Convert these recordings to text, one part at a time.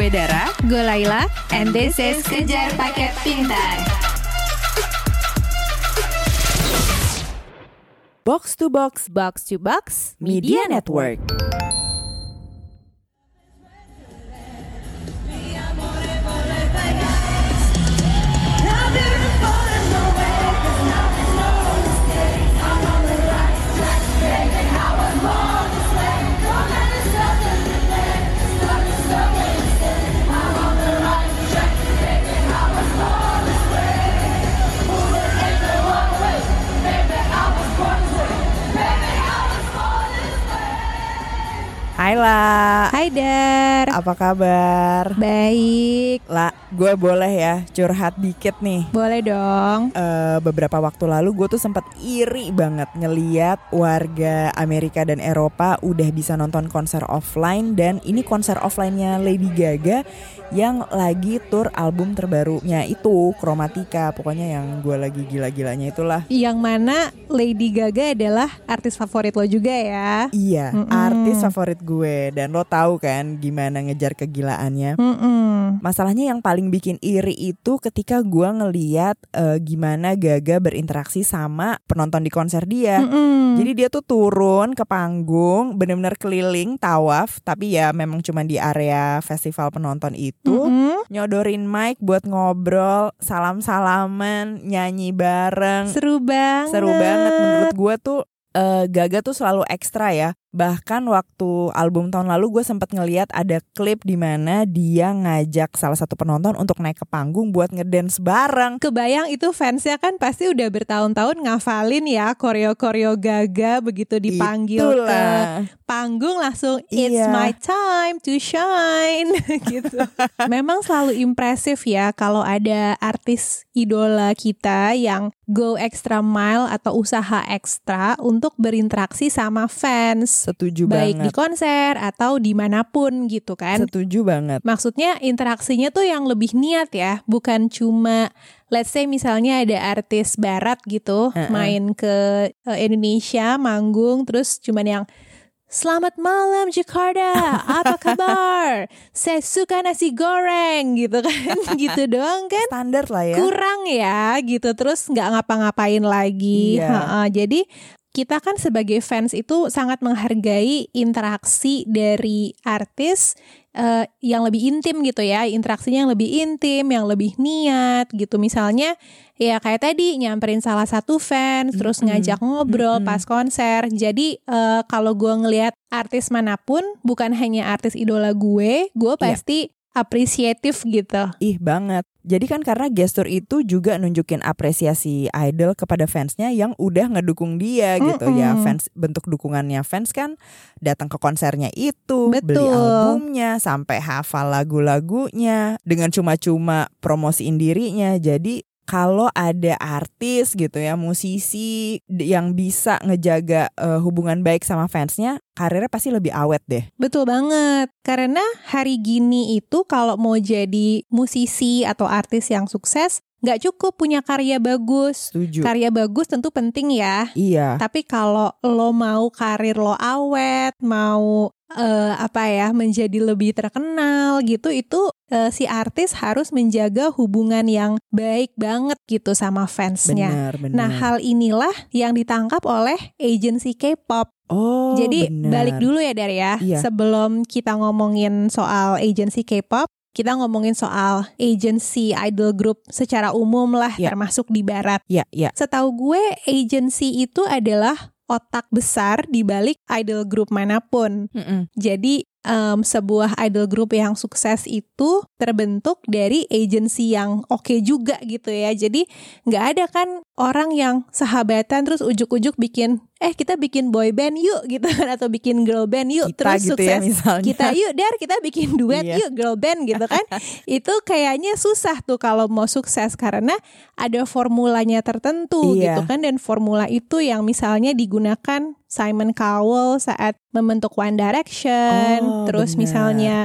Gue Dara, Gue Laila, and this is Kejar Paket Pintar. Box to Box Box to Box, Media Network. Hai La, Hai Dar, apa kabar? baik, La, gue boleh ya curhat dikit nih. boleh dong. Eh, beberapa waktu lalu gue tuh sempat iri banget ngeliat warga Amerika dan Eropa udah bisa nonton konser offline dan ini konser offline-nya Lady Gaga yang lagi tur album terbarunya itu Chromatica pokoknya yang gue lagi gila-gilanya itulah Yang mana Lady Gaga adalah artis favorit lo juga ya? iya Mm-mm. artis favorit gue dan lo tahu kan gimana ngejar kegilaannya Mm-mm. Masalahnya yang paling bikin iri itu ketika gua ngeliat eh, gimana Gaga berinteraksi sama penonton di konser dia. Mm-mm. Jadi dia tuh turun ke panggung, bener-bener keliling tawaf, tapi ya memang cuma di area festival penonton itu, Mm-mm. nyodorin mic buat ngobrol, salam-salaman, nyanyi bareng. Seru banget. Seru banget menurut gua tuh eh, Gaga tuh selalu ekstra ya. Bahkan waktu album tahun lalu gue sempat ngeliat ada klip di mana dia ngajak salah satu penonton untuk naik ke panggung buat ngedance bareng. Kebayang itu fansnya kan pasti udah bertahun-tahun ngafalin ya koreo-koreo Gaga begitu dipanggil ke Itulah. panggung langsung it's Iya. my time to shine gitu. Memang selalu impresif ya kalau ada artis idola kita yang go extra mile atau usaha ekstra untuk berinteraksi sama fans Setuju baik di banget. konser atau di mana pun gitu kan. Setuju banget. Maksudnya interaksinya tuh yang lebih niat ya, bukan cuma let's say misalnya ada artis barat gitu Heeh. main ke eh, Indonesia manggung terus cuman yang Selamat malam Jakarta, apa kabar? Saya suka nasi goreng gitu kan, gitu doang kan Standar lah ya. kurang ya gitu terus nggak ngapa-ngapain lagi Iya. Ha-ha. jadi kita kan sebagai fans itu sangat menghargai interaksi dari artis eh, yang lebih intim gitu ya interaksinya yang lebih intim yang lebih niat gitu misalnya ya kayak tadi nyamperin salah satu fans terus Mm-mm. ngajak ngobrol Mm-mm. pas konser jadi eh, kalau gue ngelihat artis mana pun bukan hanya artis idola gue gue Iya. pasti apresiatif gitu Ih banget. Jadi kan karena gestur itu juga nunjukin apresiasi idol kepada fansnya yang udah ngedukung dia gitu ya. Fans bentuk dukungannya fans kan datang ke konsernya itu, beli Betul. albumnya, sampai hafal lagu-lagunya dengan cuma-cuma promosiin dirinya. Jadi kalau ada artis gitu ya, musisi yang bisa ngejaga eh, hubungan baik sama fansnya, karirnya pasti lebih awet deh. Betul banget. Karena hari gini itu kalau mau jadi musisi atau artis yang sukses, nggak cukup punya karya bagus. Setuju. Karya bagus tentu penting ya. iya. Tapi kalau lo mau karir lo awet, mau eh, apa ya menjadi lebih terkenal gitu, itu eh, si artis harus menjaga hubungan yang baik banget gitu sama fansnya. Benar, benar. Nah hal inilah yang ditangkap oleh agensi K-pop. oh, Jadi benar. balik dulu ya Dar ya. Iya. Sebelum kita ngomongin soal agency K-pop, kita ngomongin soal agency idol group secara umum lah Iya. termasuk di barat. Ya, ya. Setahu gue agency itu adalah otak besar di balik idol group mana pun. Mm-mm. Jadi em, sebuah idol group yang sukses itu terbentuk dari agency yang oke juga gitu ya. Jadi nggak ada kan orang yang sahabatan terus ujuk-ujuk bikin eh kita bikin boy band yuk gitu kan atau bikin girl band yuk Kita terus gitu ya sukses misalnya. kita yuk dar kita bikin duet Iya. yuk girl band gitu kan itu kayaknya susah tuh kalau mau sukses karena ada formulanya tertentu Iya. gitu kan dan formula itu yang misalnya digunakan Simon Cowell saat membentuk One Direction Oh, terus benar. misalnya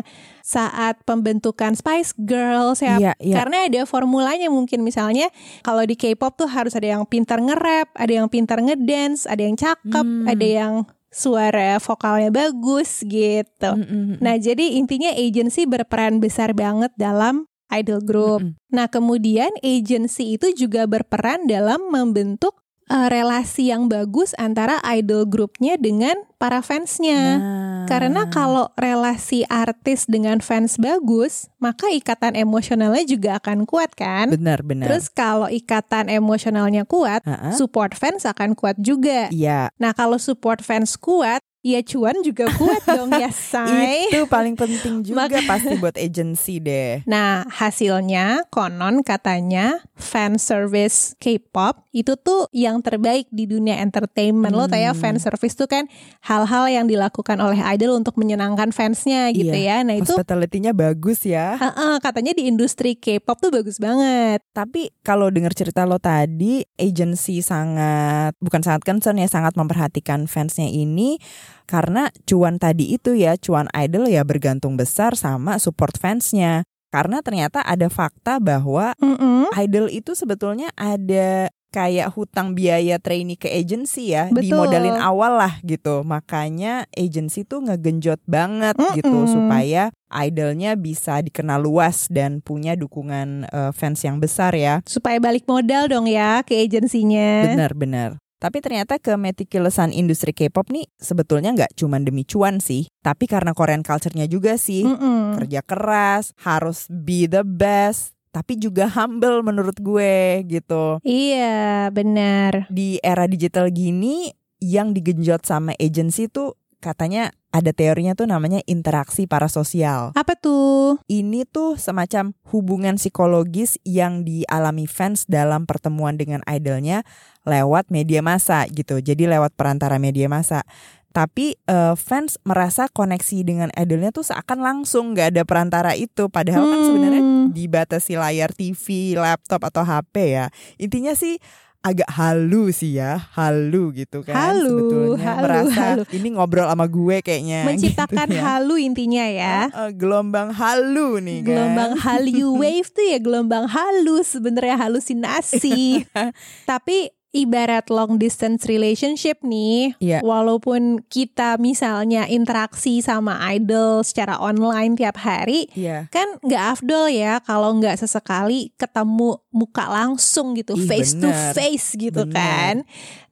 saat pembentukan Spice Girls ya Iya, iya. karena ada formulanya mungkin misalnya kalau di K-pop tuh harus ada yang pintar nge-rap, ada yang pintar ngedance, ada yang cakep, Hmm. ada yang suara vokalnya bagus gitu. Mm-mm. Nah, jadi intinya agency berperan besar banget dalam idol group. Mm-mm. Nah, kemudian agency itu juga berperan dalam membentuk eh, relasi yang bagus antara idol grupnya dengan para fansnya. Nah. Karena kalau relasi artis dengan fans bagus, maka ikatan emosionalnya juga akan kuat kan? benar benar. Terus kalau ikatan emosionalnya kuat, Ha-ha. support fans akan kuat juga. Iya, Nah, kalau support fans kuat, ya cuan juga kuat dong ya, say. itu paling penting juga Maka- pasti buat agency deh. Nah, hasilnya konon katanya fan service K-pop itu tuh yang terbaik di dunia entertainment. Lo tau ya Hmm. fan service tuh kan hal-hal yang dilakukan oleh idol untuk menyenangkan fansnya gitu Iya, ya. Nah, itu Hospitality-nya bagus ya. Heeh, katanya di industri K-pop tuh bagus banget. Tapi kalau dengar cerita lo tadi, agency sangat bukan sangat concern ya, sangat memperhatikan fansnya ini karena cuan tadi itu ya, cuan idol ya bergantung besar sama support fansnya. Karena ternyata ada fakta bahwa Mm-mm. idol itu sebetulnya ada kayak hutang biaya trainee ke agency ya, Betul. dimodalin awal lah gitu. Makanya agency tuh ngegenjot banget gitu Mm-mm. supaya idolnya bisa dikenal luas dan punya dukungan eh, fans yang besar ya. Supaya balik modal dong ya ke agensinya. Benar-benar. Tapi ternyata kemetikulousan industri K-pop nih sebetulnya nggak cuma demi cuan sih, tapi karena Korean culture-nya juga sih. Mm-mm. Kerja keras, harus be the best, tapi juga humble menurut gue gitu. Iya, benar. Di era digital gini yang digenjot sama agency tuh katanya ada teorinya tuh namanya interaksi parasosial. Apa tuh? Ini tuh semacam hubungan psikologis yang dialami fans dalam pertemuan dengan idolnya lewat media massa gitu. Jadi lewat perantara media massa. Tapi eh, fans merasa koneksi dengan idolnya tuh seakan langsung nggak ada perantara itu. Padahal kan sebenarnya Hmm. dibatasi layar TV, laptop atau HP ya. Intinya sih agak halu sih ya, halu gitu kan Halu, sebetulnya halu, merasa halu. ini ngobrol sama gue kayaknya Menciptakan gitu ya. halu intinya ya. Eh, gelombang halu nih kan. Gelombang Hallyu wave tuh ya gelombang halus sebenarnya halusinasi. Tapi ibarat long distance relationship nih, Iya. walaupun kita misalnya interaksi sama idol secara online tiap hari, Iya. kan nggak afdol ya kalau nggak sesekali ketemu muka langsung gitu, Ih, face to bener. face gitu Bener. kan.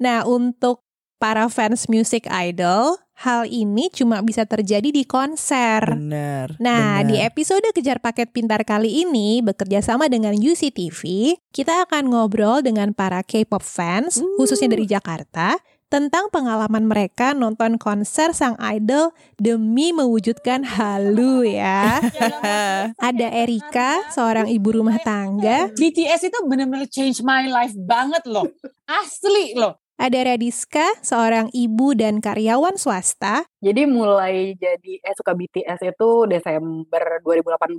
Nah untuk para fans music idol, hal ini cuma bisa terjadi di konser. Bener. Nah, bener. di episode Kejar Paket Pintar kali ini bekerja sama dengan UCTV, kita akan ngobrol dengan para K-pop fans, Uh. khususnya dari Jakarta, tentang pengalaman mereka nonton konser sang idol demi mewujudkan halu ya. Ada Erika, seorang ibu rumah tangga. BTS itu bener-bener change my life banget loh. Asli loh. Ada Radiska, seorang ibu dan karyawan swasta. Jadi mulai jadi eh suka BTS itu Desember 2018.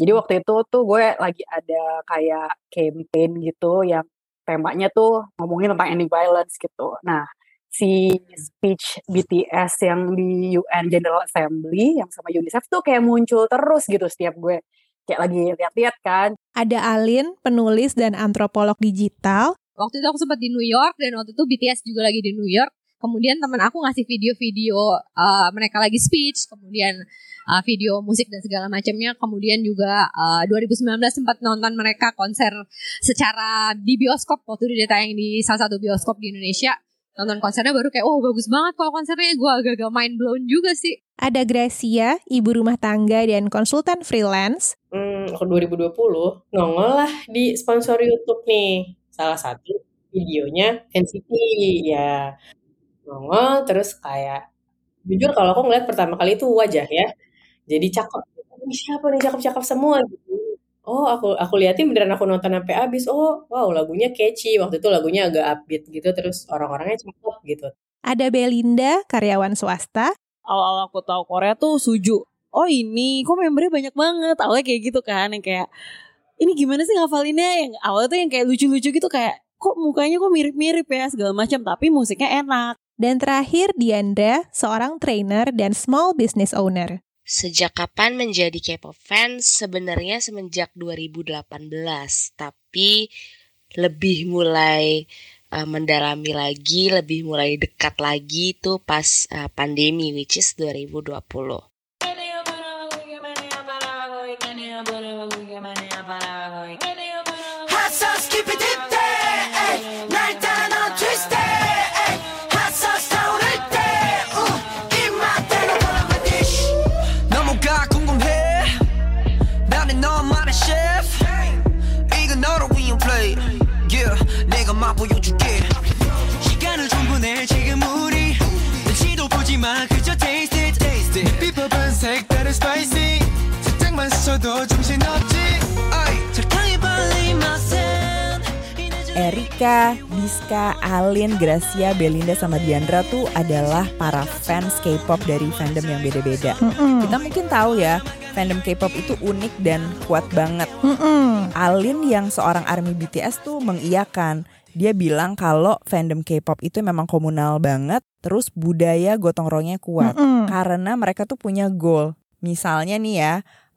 Jadi waktu itu tuh gue lagi ada kayak campaign gitu yang temanya tuh ngomongin tentang ending violence gitu. Nah, si speech BTS yang di UN General Assembly yang sama UNICEF tuh kayak muncul terus gitu setiap gue kayak lagi lihat-lihat kan. Ada Alin, penulis dan antropolog digital. Waktu itu aku sempat di New York dan waktu itu BTS juga lagi di New York. Kemudian teman aku ngasih video-video uh, mereka lagi speech kemudian uh, video musik dan segala macamnya. Kemudian juga uh, 2019 sempat nonton mereka konser secara di bioskop. Waktu itu dia tayang di salah satu bioskop di Indonesia. Nonton konsernya baru kayak oh bagus banget kalau konsernya. Gue agak-agak mind blown juga sih. Ada Gracia, ibu rumah tangga dan konsultan freelance. Hmm, aku 2020 nongol lah di sponsor YouTube nih. Salah satu videonya NCT ya. Nongol terus kayak jujur kalau aku ngeliat pertama kali itu wajah ya. Jadi cakep. Ini siapa nih cakep-cakep semua gitu. Oh, aku aku liatin beneran aku nonton sampai habis. Oh, wow, lagunya catchy. Waktu itu lagunya agak upbeat gitu terus orang-orangnya cakep gitu. Ada Belinda, karyawan swasta. Awal-awal aku tahu Korea tuh Suju. Oh ini, kok membernya banyak banget. Awalnya kayak gitu kan, yang kayak ini gimana sih ngafalinnya? Yang awalnya tuh yang kayak lucu-lucu gitu kayak kok mukanya kok mirip-mirip ya segala macam, tapi musiknya enak. Dan terakhir Diandra, seorang trainer dan small business owner. Sejak kapan menjadi K-pop fans? Sebenarnya semenjak 2018, tapi lebih mulai uh, mendalami lagi, lebih mulai dekat lagi itu pas uh, pandemi which is 2020. 내가 맛보여줄게. 시간을 충분해 지금 우리 눈치도 보지 마 그저 taste it, taste it. 비법은 색다른 spicy. 살짝만 스쳐도 정신없지. 어이, 설탕이 발린 맛은. Erika, Diska, Alin, Gracia, Belinda sama Diandra tuh adalah para fans K-pop dari fandom yang beda-beda. Mm-mm. Kita mungkin tahu ya, fandom K-pop itu unik dan kuat banget. Mm-mm. Alin yang seorang ARMY BTS tuh mengiyakan. dia bilang kalau fandom K-pop itu memang komunal banget, terus budaya gotong royongnya kuat. Mm-mm. Karena mereka tuh punya goal. Misalnya nih ya,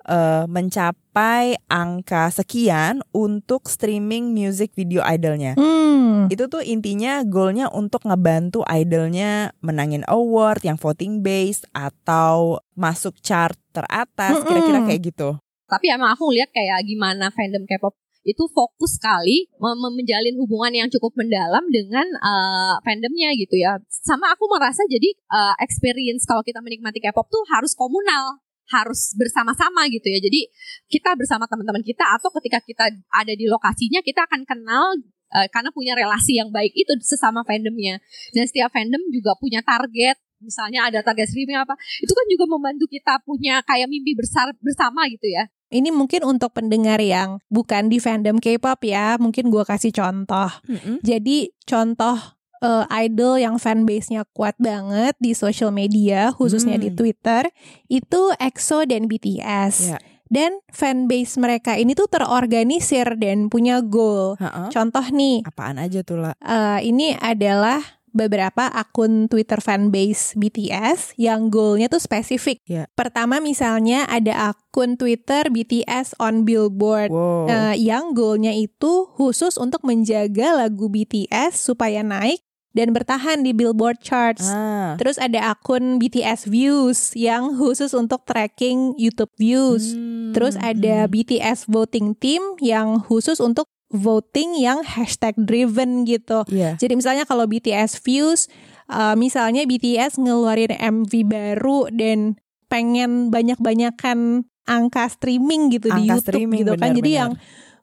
eh, mencapai angka sekian untuk streaming music video idolnya. Hmm. Itu tuh intinya goalnya untuk ngebantu idolnya menangin award yang voting based atau masuk chart teratas, kira-kira kayak gitu. Tapi emang aku lihat kayak gimana fandom K-pop itu fokus sekali menjalin hubungan yang cukup mendalam dengan uh, fandomnya gitu ya. Sama aku merasa jadi uh, experience kalau kita menikmati K-pop tuh harus komunal, harus bersama-sama gitu ya. Jadi kita bersama teman-teman kita atau ketika kita ada di lokasinya kita akan kenal uh, karena punya relasi yang baik itu sesama fandomnya. Dan setiap fandom juga punya target misalnya ada target streaming apa itu kan juga membantu kita punya kayak mimpi besar bersama gitu ya Ini mungkin untuk pendengar yang bukan di fandom K-pop ya, mungkin gua kasih contoh. Mm-mm. Jadi contoh eh, idol yang fanbase-nya kuat banget di social media, khususnya di Hmm. Twitter, itu EXO dan BTS. Ya. Dan fanbase mereka ini tuh terorganisir dan punya goal. Ha-ha. Contoh nih, Apaan aja tuh lah? eh, ini adalah beberapa akun Twitter fanbase BTS yang goalnya tuh spesifik. Ya. Pertama misalnya ada akun Twitter BTS on Billboard. Wow. Eh, yang goalnya itu khusus untuk menjaga lagu BTS supaya naik dan bertahan di Billboard charts. ah. Terus ada akun BTS Views yang khusus untuk tracking YouTube views. Hmm, Terus ada hmm. BTS Voting Team yang khusus untuk voting yang hashtag driven gitu. Iya. Jadi misalnya kalau BTS Views, uh, misalnya BTS ngeluarin MV baru dan pengen banyak-banyakan angka streaming gitu di Angka YouTube streaming, gitu kan. Jadi benar-benar. yang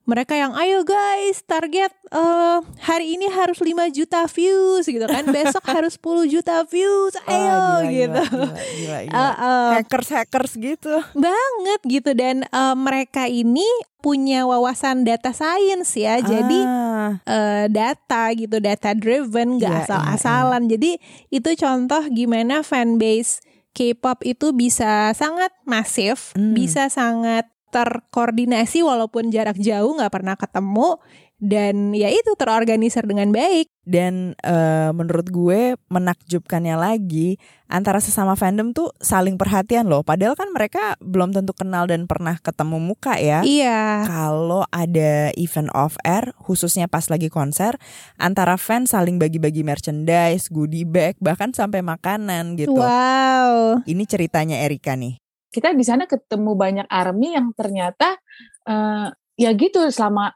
mereka yang ayo guys target eh, hari ini harus 5 juta views gitu kan. Besok harus 10 juta views. Ayo gila, gitu. Gila, gila, gila. Eh, eh, hackers hackers gitu. banget gitu dan eh, mereka ini punya wawasan data science ya. Jadi Ah, eh, data gitu, data driven, gak iya, asal-asalan. Jadi itu contoh gimana fanbase K-pop itu bisa sangat masif, Hmm. bisa sangat terkoordinasi walaupun jarak jauh nggak pernah ketemu dan ya itu terorganisir dengan baik. dan eh, menurut gue menakjubkannya lagi antara sesama fandom tuh saling perhatian loh. Padahal kan mereka belum tentu kenal dan pernah ketemu muka ya. Iya. Kalau ada event off air, khususnya pas lagi konser, antara fans saling bagi-bagi merchandise, goodie bag, bahkan sampai makanan gitu. Wow. Ini ceritanya Erika nih. Kita di sana ketemu banyak army yang ternyata eh, ya gitu selama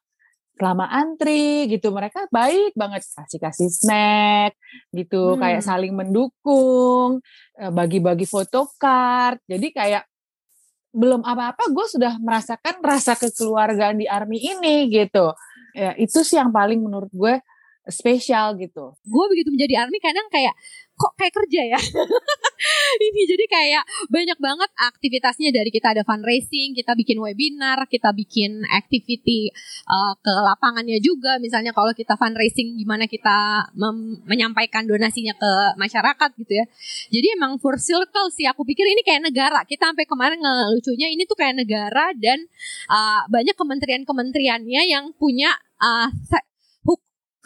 selama antri gitu mereka baik banget kasih kasih snack gitu Hmm. kayak saling mendukung eh, bagi-bagi photocard jadi kayak belum apa-apa gue sudah merasakan rasa kekeluargaan di army ini gitu ya itu sih yang paling menurut gue spesial gitu. Gue begitu menjadi army kadang kayak kok kayak kerja ya? Ini jadi kayak banyak banget aktivitasnya. Dari kita ada fundraising kita bikin webinar kita bikin activity uh, ke lapangannya juga. Misalnya kalau kita fundraising gimana kita menyampaikan donasinya ke masyarakat gitu ya. Jadi emang full circle sih. Aku pikir ini kayak negara. Kita sampai kemarin ngelucunya ini tuh kayak negara dan uh, banyak kementerian-kementeriannya yang punya uh,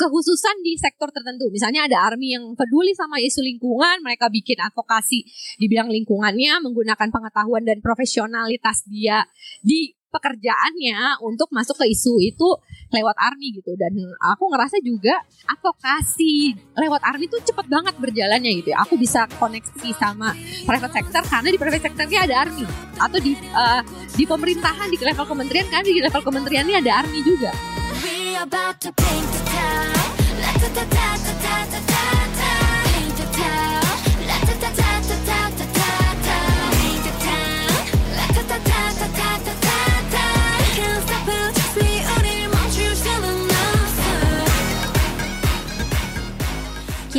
kekhususan di sektor tertentu. Misalnya ada army yang peduli sama isu lingkungan, mereka bikin advokasi di bidang lingkungannya menggunakan pengetahuan dan profesionalitas dia di pekerjaannya untuk masuk ke isu itu lewat army gitu. Dan aku ngerasa juga advokasi lewat army itu cepet banget berjalannya gitu ya. Aku bisa koneksi sama private sector karena di private sectornya ada army. Atau di eh, di pemerintahan di level kementerian kan di level kementeriannya ada army juga about to paint the town. La ta ta ta ta ta ta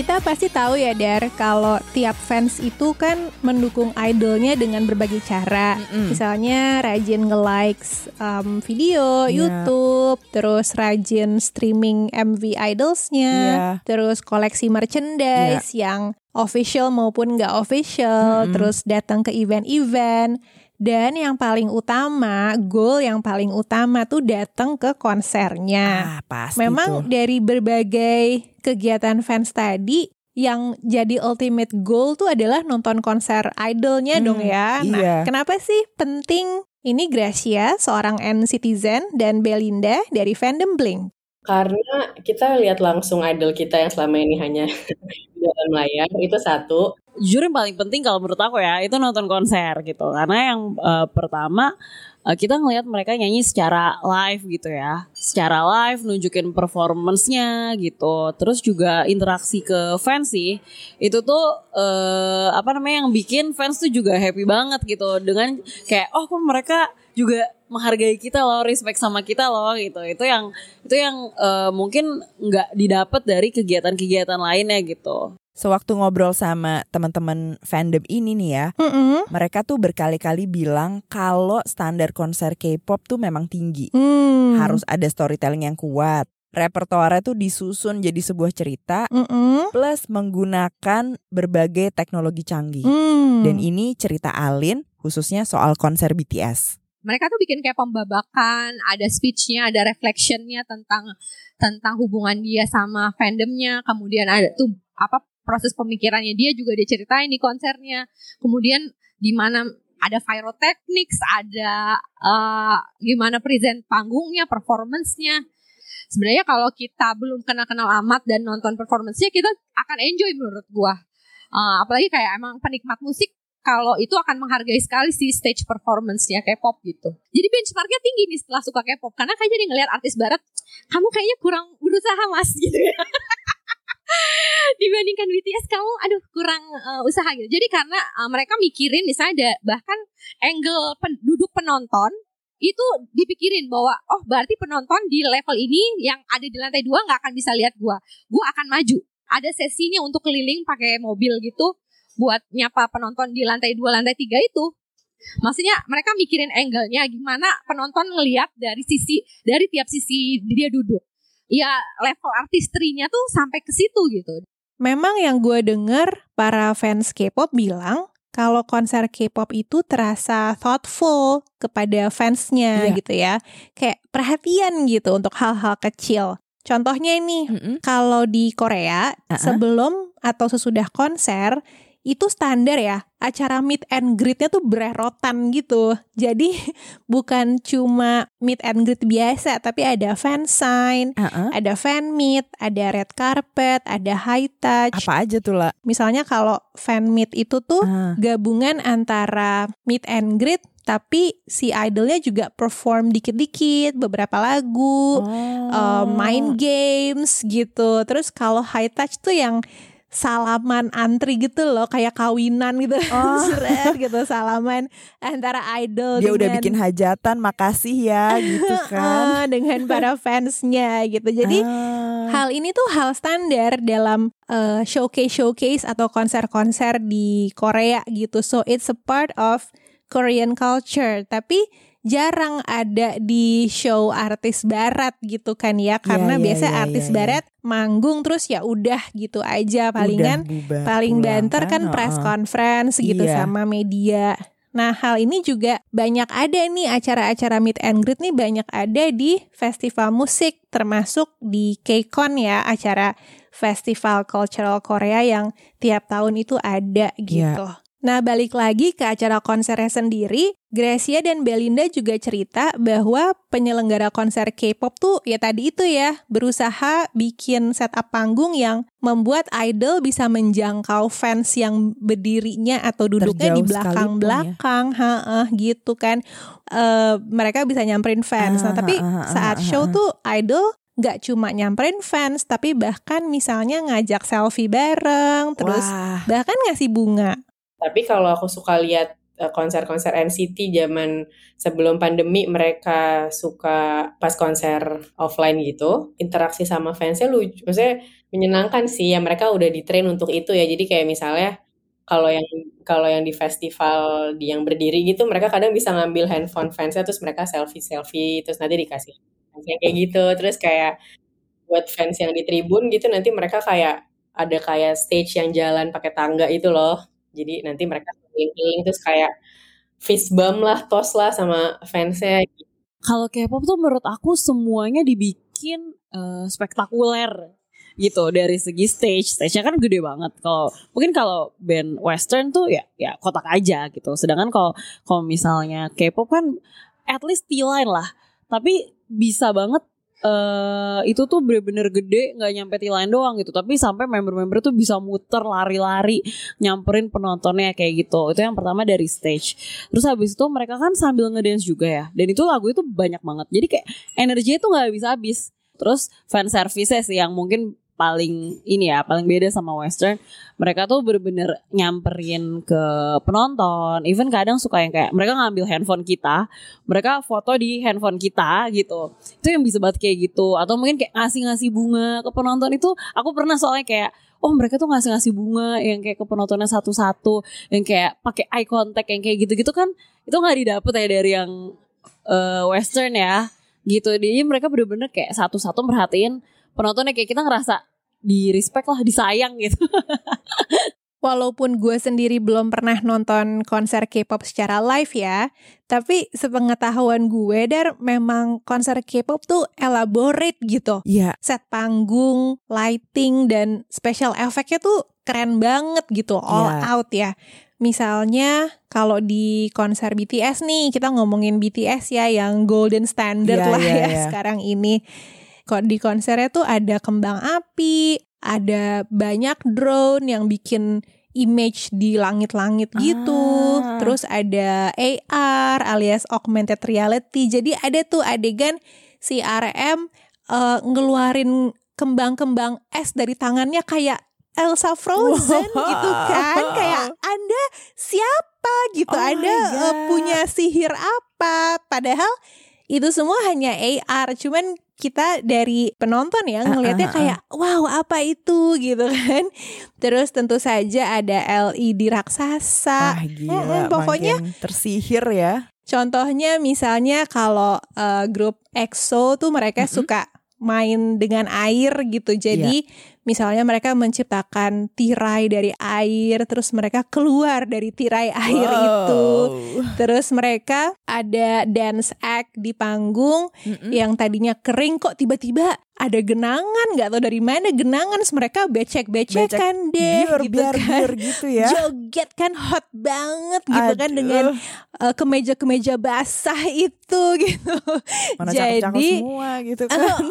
Kita pasti tahu ya Dar kalau tiap fans itu kan mendukung idolnya dengan berbagai cara. Misalnya rajin nge-likes um, video Iya. YouTube, terus rajin streaming MV idolsnya, Iya. terus koleksi merchandise yang official maupun nggak official, Mm-mm. terus datang ke event-event. Dan yang paling utama, goal yang paling utama tuh datang ke konsernya. Ah, pasti Memang tuh. dari berbagai kegiatan fans tadi yang jadi ultimate goal tuh adalah nonton konser idolnya Hmm, dong ya. Nah, iya. kenapa sih penting? Ini Gracia, seorang N-Citizen, dan Belinda dari fandom Blink. Karena kita lihat langsung idol kita yang selama ini hanya di dalam layar itu satu. jujur yang paling penting kalau menurut aku ya itu nonton konser gitu karena yang eh, pertama eh, kita ngelihat mereka nyanyi secara live gitu ya. Secara live nunjukin performance-nya gitu. Terus juga interaksi ke fans sih. Itu tuh eh, apa namanya yang bikin fans tuh juga happy banget gitu. Dengan kayak oh kok mereka juga menghargai kita loh respect sama kita loh gitu. Itu yang itu yang eh, mungkin nggak didapat dari kegiatan-kegiatan lainnya gitu Sewaktu ngobrol sama teman-teman fandom ini nih ya, Mm-mm. mereka tuh berkali-kali bilang kalau standar konser K-pop tuh memang tinggi. Hmm. Harus ada storytelling yang kuat. Repertoarnya tuh disusun jadi sebuah cerita Mm-mm. plus menggunakan berbagai teknologi canggih. Hmm. Dan ini cerita Alin khususnya soal konser BTS. mereka tuh bikin kayak pembabakan, ada speechnya, ada reflectionnya tentang tentang hubungan dia sama fandomnya, kemudian ada tuh apa proses pemikirannya dia juga dia ceritain di konsernya, kemudian gimana ada pyrotechnics, ada eh, gimana present panggungnya, performance-nya. Sebenarnya kalau kita belum kenal-kenal amat dan nonton performance-nya, kita akan enjoy menurut gua. Eh, apalagi kayak emang penikmat musik kalau itu akan menghargai sekali si stage performance-nya K-pop gitu. Jadi benchmarknya tinggi nih setelah suka K-pop karena kayak jadi ngelihat artis barat, kamu kayaknya kurang berusaha mas gitu ya. Dibandingkan BTS kamu aduh kurang eh, usaha gitu. Jadi karena eh, mereka mikirin misalnya ada bahkan angle pen- duduk penonton itu dipikirin bahwa oh berarti penonton di level ini yang ada di lantai dua nggak akan bisa lihat gua, gua akan maju. Ada sesinya untuk keliling pakai mobil gitu buat nyapa penonton di lantai dua lantai tiga itu maksudnya mereka mikirin angle-nya gimana penonton ngelihat dari sisi dari tiap sisi dia duduk ya level artistrinya tuh sampai ke situ gitu Memang yang gue denger para fans K-pop bilang kalau konser K-pop itu terasa thoughtful kepada fansnya Iya. gitu ya. Kayak perhatian gitu untuk hal-hal kecil. Contohnya ini, Mm-mm. kalau di Korea Uh-uh. sebelum atau sesudah konser itu standar ya acara meet and greet-nya tuh bererotan gitu jadi bukan cuma meet and greet biasa tapi ada fan sign Uh-uh. ada fan meet ada red carpet ada high touch Apa aja tuh lah? misalnya kalau fan meet itu tuh Ah. gabungan antara meet and greet tapi si idolnya juga perform dikit-dikit beberapa lagu uh, main games gitu. Terus kalau high touch tuh yang salaman antri gitu loh kayak kawinan gitu. Seret gitu salaman antara idol Dia udah dengan- bikin hajatan, makasih ya gitu kan. Eh, dengan para fansnya gitu. Jadi Ah. hal ini tuh hal standar dalam eh, showcase showcase atau konser-konser di Korea gitu. So it's a part of Korean culture. Tapi jarang ada di show artis barat gitu kan ya karena iya, biasa iya, artis iya, iya. barat manggung terus ya udah gitu aja palingan Udah paling banter kan press Heeh. conference gitu Iya. sama media. Nah hal ini juga banyak ada nih acara-acara meet and greet nih banyak ada di festival musik termasuk di KCON ya acara festival cultural Korea yang tiap tahun itu ada gitu. Nah, balik lagi ke acara konsernya sendiri, Gracia dan Belinda juga cerita bahwa penyelenggara konser K-pop tuh ya tadi itu ya, berusaha bikin setup panggung yang membuat idol bisa menjangkau fans yang berdirinya atau duduknya di Terjauh belakang-belakang, ha gitu kan. Eh, mereka bisa nyamperin fans. Nah, Ah, tapi ah, ah, saat ah, show ah. tuh idol nggak cuma nyamperin fans, tapi bahkan misalnya ngajak selfie bareng, terus Wah. bahkan ngasih bunga. Tapi kalau aku suka lihat eh, konser-konser NCT zaman sebelum pandemi mereka suka pas konser offline gitu, interaksi sama fansnya lucu. Maksudnya menyenangkan sih ya mereka udah di train untuk itu ya. Jadi kayak misalnya kalau yang kalau yang di festival di yang berdiri gitu mereka kadang bisa ngambil handphone fansnya terus mereka selfie selfie terus nanti dikasih kayak gitu terus kayak buat fans yang di tribun gitu nanti mereka kayak ada kayak stage yang jalan pakai tangga itu loh jadi nanti mereka keliling-keliling terus kayak fist bump lah tos lah sama fansnya Kalau K-pop tuh menurut aku semuanya dibikin eh, spektakuler gitu dari segi stage. Stage-nya kan gede banget. Kalau mungkin kalau band western tuh ya ya kotak aja gitu. Sedangkan kalau kalau misalnya K-pop kan at least T-line lah. Tapi bisa banget eh itu tuh bener-bener gede nggak nyampe T-line doang gitu. Tapi sampai member-member tuh bisa muter lari-lari nyamperin penontonnya kayak gitu. Itu yang pertama dari stage. Terus habis itu mereka kan sambil ngedance juga ya. Dan itu lagu itu banyak banget. Jadi kayak energinya tuh nggak bisa habis terus fan services yang mungkin paling ini ya paling beda sama western mereka tuh bener-bener nyamperin ke penonton. Even kadang suka yang kayak mereka ngambil handphone kita mereka foto di handphone kita gitu. Itu yang bisa banget kayak gitu. Atau mungkin kayak ngasih-ngasih bunga ke penonton itu aku pernah soalnya kayak oh mereka tuh ngasih-ngasih bunga yang kayak ke penontonnya satu-satu yang kayak pakai eye contact yang kayak gitu-gitu kan itu nggak didapet ya dari yang eh, western ya. Gitu. Jadi mereka bener-bener kayak satu-satu merhatiin penontonnya kayak kita ngerasa di respect lah disayang gitu Walaupun gue sendiri belum pernah nonton konser K-pop secara live ya, tapi sepengetahuan gue dar memang konser K-pop tuh elaborate gitu. Iya. Set panggung, lighting dan special effectnya tuh keren banget gitu, all Iya. out ya. Misalnya kalau di konser BTS nih, kita ngomongin BTS ya yang golden standard Iya, lah iya, ya iya. sekarang ini. Kok di konsernya tuh ada kembang api, ada banyak drone yang bikin image di langit-langit gitu. Ah. Terus ada AR alias augmented reality. Jadi ada tuh adegan si RM eh, ngeluarin kembang-kembang es dari tangannya kayak Elsa Frozen Wow. gitu kan. Kayak Anda siapa gitu. Oh Anda God. punya sihir apa? Padahal itu semua hanya AR. Cuman kita dari penonton ya ngelihatnya Ah, ah, ah. kayak wow apa itu gitu kan. Terus tentu saja ada LED raksasa. Wah gila, Mm-mm, pokoknya tersihir ya. Contohnya misalnya kalau eh, grup EXO tuh mereka suka main dengan air gitu. Jadi misalnya mereka menciptakan tirai dari air terus mereka keluar dari tirai air itu. Terus mereka ada dance act di panggung Mm-mm. yang tadinya kering kok tiba-tiba ada genangan nggak tahu dari mana genangan mereka becek-becekan deh biar gitu biar kan biar gitu ya. joget kan hot banget gitu kan dengan uh, kemeja-kemeja basah itu gitu. Mana Jadi semua gitu kan.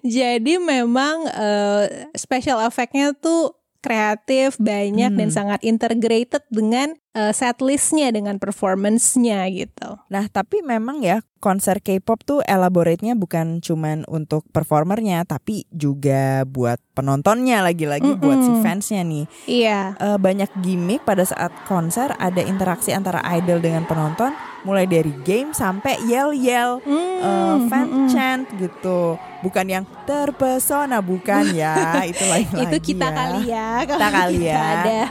jadi memang uh, special effect-nya tuh kreatif, banyak dan Hmm. sangat integrated dengan uh, setlistnya dengan performance-nya gitu. Nah, tapi memang ya konser K-pop tuh elaborate-nya bukan cuman untuk performernya, tapi juga buat penontonnya lagi-lagi buat si fansnya nih. Iya. Eh, banyak gimmick pada saat konser, ada interaksi antara idol dengan penonton, mulai dari game sampai yell-yell, eh, fan mm-mm. chant gitu. Bukan yang terpesona, bukan ya. Itu lain lagi Itu kita ya. kali ya. Kita kali kita ya. Ada.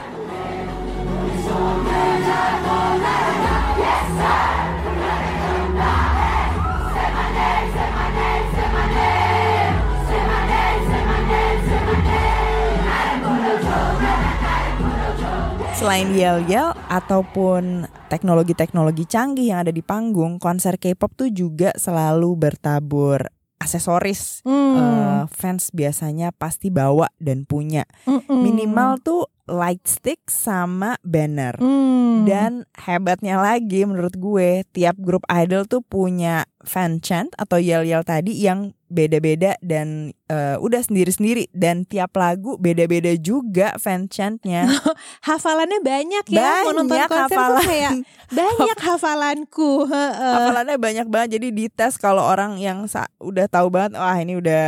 Selain yel-yel ataupun teknologi-teknologi canggih yang ada di panggung, konser K-pop tuh juga selalu bertabur aksesoris. Hmm. Eh, fans biasanya pasti bawa dan punya. Mm-mm. Minimal tuh light stick sama banner. Hmm. Dan hebatnya lagi menurut gue, tiap grup idol tuh punya fan chant atau yel-yel tadi yang beda-beda dan eh, udah sendiri-sendiri dan tiap lagu beda-beda juga fan chantnya. hafalannya banyak ya mau nonton Banyak konser tuh hafalan. kayak banyak hafalanku. Hafalannya banyak banget jadi dites kalau orang yang sa- udah tahu banget wah ini udah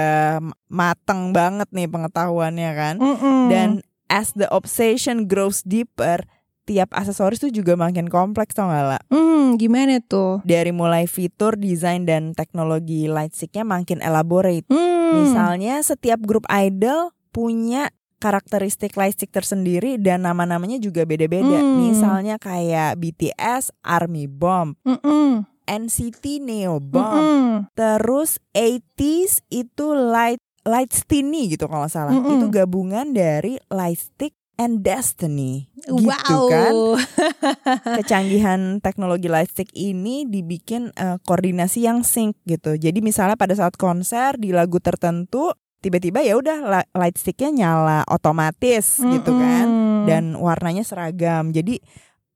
mateng banget nih pengetahuannya kan. Mm-mm. Dan as the obsession grows deeper, tiap aksesoris tuh juga makin kompleks tau gak lah. Hmm, gimana tuh Dari mulai fitur, desain, dan teknologi light stick-nya makin elaborate. Hmm. Misalnya setiap grup idol punya karakteristik light stick tersendiri dan nama-namanya juga beda-beda. Hmm. Misalnya kayak BTS Army Bomb, Mm-mm. NCT Neo Bomb, Mm-mm. terus 80s itu Light Light Stini gitu kalau salah. Mm-mm. Itu gabungan dari Lightstick and Destiny. Gitu wow kan. Kecanggihan teknologi Lightstick ini dibikin eh, koordinasi yang sync gitu. Jadi misalnya pada saat konser di lagu tertentu tiba-tiba ya udah lightsticknya nyala otomatis gitu kan dan warnanya seragam. Jadi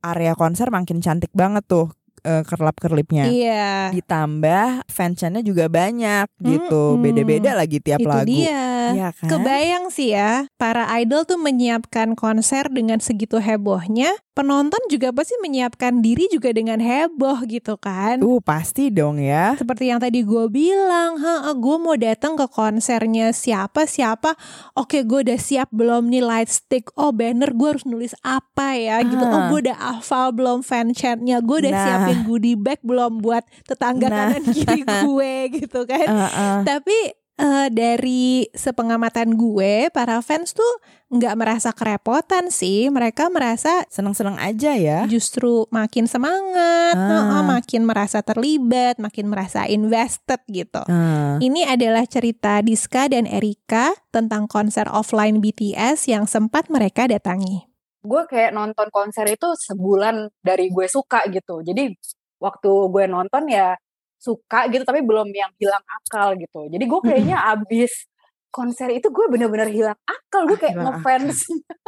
area konser makin cantik banget tuh eh, kerlap-kerlipnya. iya Ditambah fansnya juga banyak gitu. Mm-mm. Beda-beda lagi tiap itu lagu. dia Iya kan? Kebayang sih ya, para idol tuh menyiapkan konser dengan segitu hebohnya, penonton juga pasti menyiapkan diri juga dengan heboh gitu kan. Tuh pasti dong ya. Seperti yang tadi gue bilang, ha, gue mau datang ke konsernya siapa siapa. Oke, gue udah siap belum nih light stick. Oh banner, gue harus nulis apa ya gitu. Oh Ah. gue udah hafal belum fan chantnya. Gue udah Nah. siapin goodie bag belum buat tetangga Nah. kanan kiri gue gitu kan. Heeh. Tapi eh, dari sepengamatan gue, para fans tuh nggak merasa kerepotan sih. Mereka merasa Seneng-seneng aja ya. justru makin semangat, Ah. heeh, makin merasa terlibat, makin merasa invested gitu. Ah. Ini adalah cerita Diska dan Erika tentang konser offline BTS yang sempat mereka datangi. gue kayak nonton konser itu sebulan dari gue suka gitu. Jadi waktu gue nonton ya suka gitu tapi belum yang hilang akal gitu. Jadi gue kayaknya abis konser itu gue bener-bener hilang akal. Gue kayak Hilang ngefans.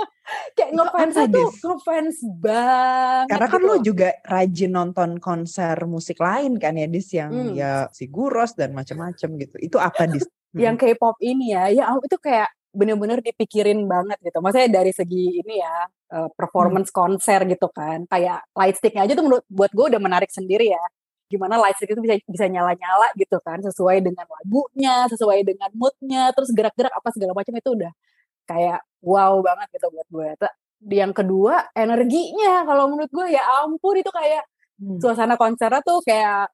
kayak ngefans Dis? ngefans banget Karena kan gitu. lo juga rajin nonton konser musik lain kan ya Dis yang Hmm. ya Siguros dan macam-macam gitu. Itu apa Dis? yang K-pop ini ya, ya itu kayak bener-bener dipikirin banget gitu. Maksudnya dari segi ini ya eh, performance konser gitu kan, kayak lightsticknya aja tuh menurut buat gue udah menarik sendiri ya. Gimana lightstick itu bisa bisa nyala-nyala gitu kan, sesuai dengan lagunya, sesuai dengan moodnya, terus gerak-gerak apa segala macam itu udah kayak wow banget gitu buat gue. Yang kedua energinya, kalau menurut gue ya ampun itu kayak Hmm. suasana konsernya tuh kayak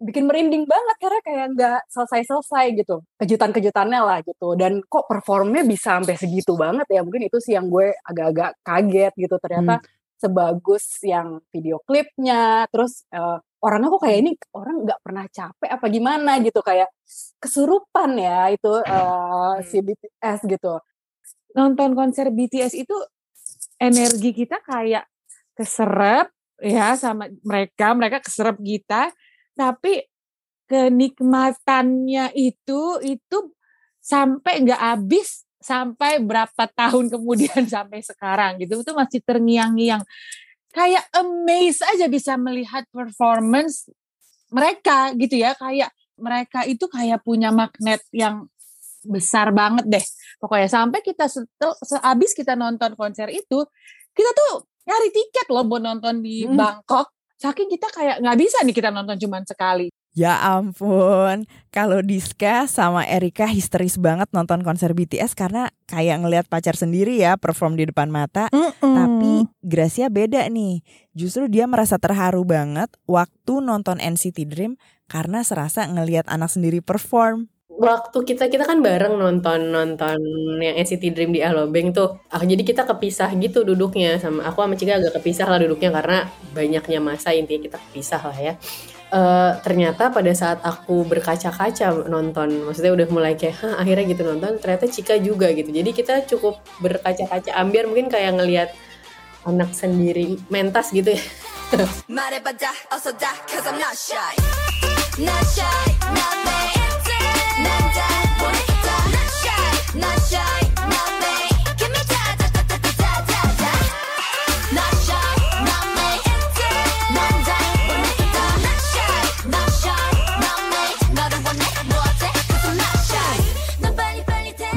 bikin merinding banget karena kayak nggak selesai-selesai gitu. Kejutan-kejutannya lah gitu. Dan kok performnya bisa sampai segitu banget ya? Mungkin itu sih yang gue agak-agak kaget gitu. Ternyata sebagus yang video klipnya terus eh, orangnya kok kayak ini orang nggak pernah capek apa gimana gitu kayak kesurupan ya itu eh, si BTS gitu. Nonton konser BTS itu energi kita kayak keserap ya sama mereka, mereka keserap kita, tapi kenikmatannya itu itu sampai nggak habis sampai berapa tahun kemudian sampai sekarang gitu. Itu masih terngiang-ngiang kayak amazed aja bisa melihat performance mereka gitu ya. Kayak mereka itu kayak punya magnet yang besar banget deh. Pokoknya sampai kita setel sehabis kita nonton konser itu kita tuh nyari tiket loh buat nonton di Hmm. Bangkok. Saking kita kayak nggak bisa nih kita nonton cuman sekali Ya ampun, kalau Diska sama Erika histeris banget nonton konser BTS karena kayak ngelihat pacar sendiri ya perform di depan mata. Tapi Gracia beda nih, justru dia merasa terharu banget waktu nonton NCT Dream karena serasa ngelihat anak sendiri perform. waktu kita kita kan bareng nonton nonton yang NCT Dream di Alobank tuh. Ah, jadi kita kepisah gitu duduknya. Sama aku sama Cika agak kepisah lah duduknya karena banyaknya masa intinya kita kepisah lah ya Eh, ternyata pada saat aku berkaca-kaca nonton maksudnya udah mulai kayak Hah, akhirnya gitu nonton ternyata Cika juga gitu. Jadi kita cukup berkaca-kaca ambiar mungkin kayak ngelihat anak sendiri mentas gitu ya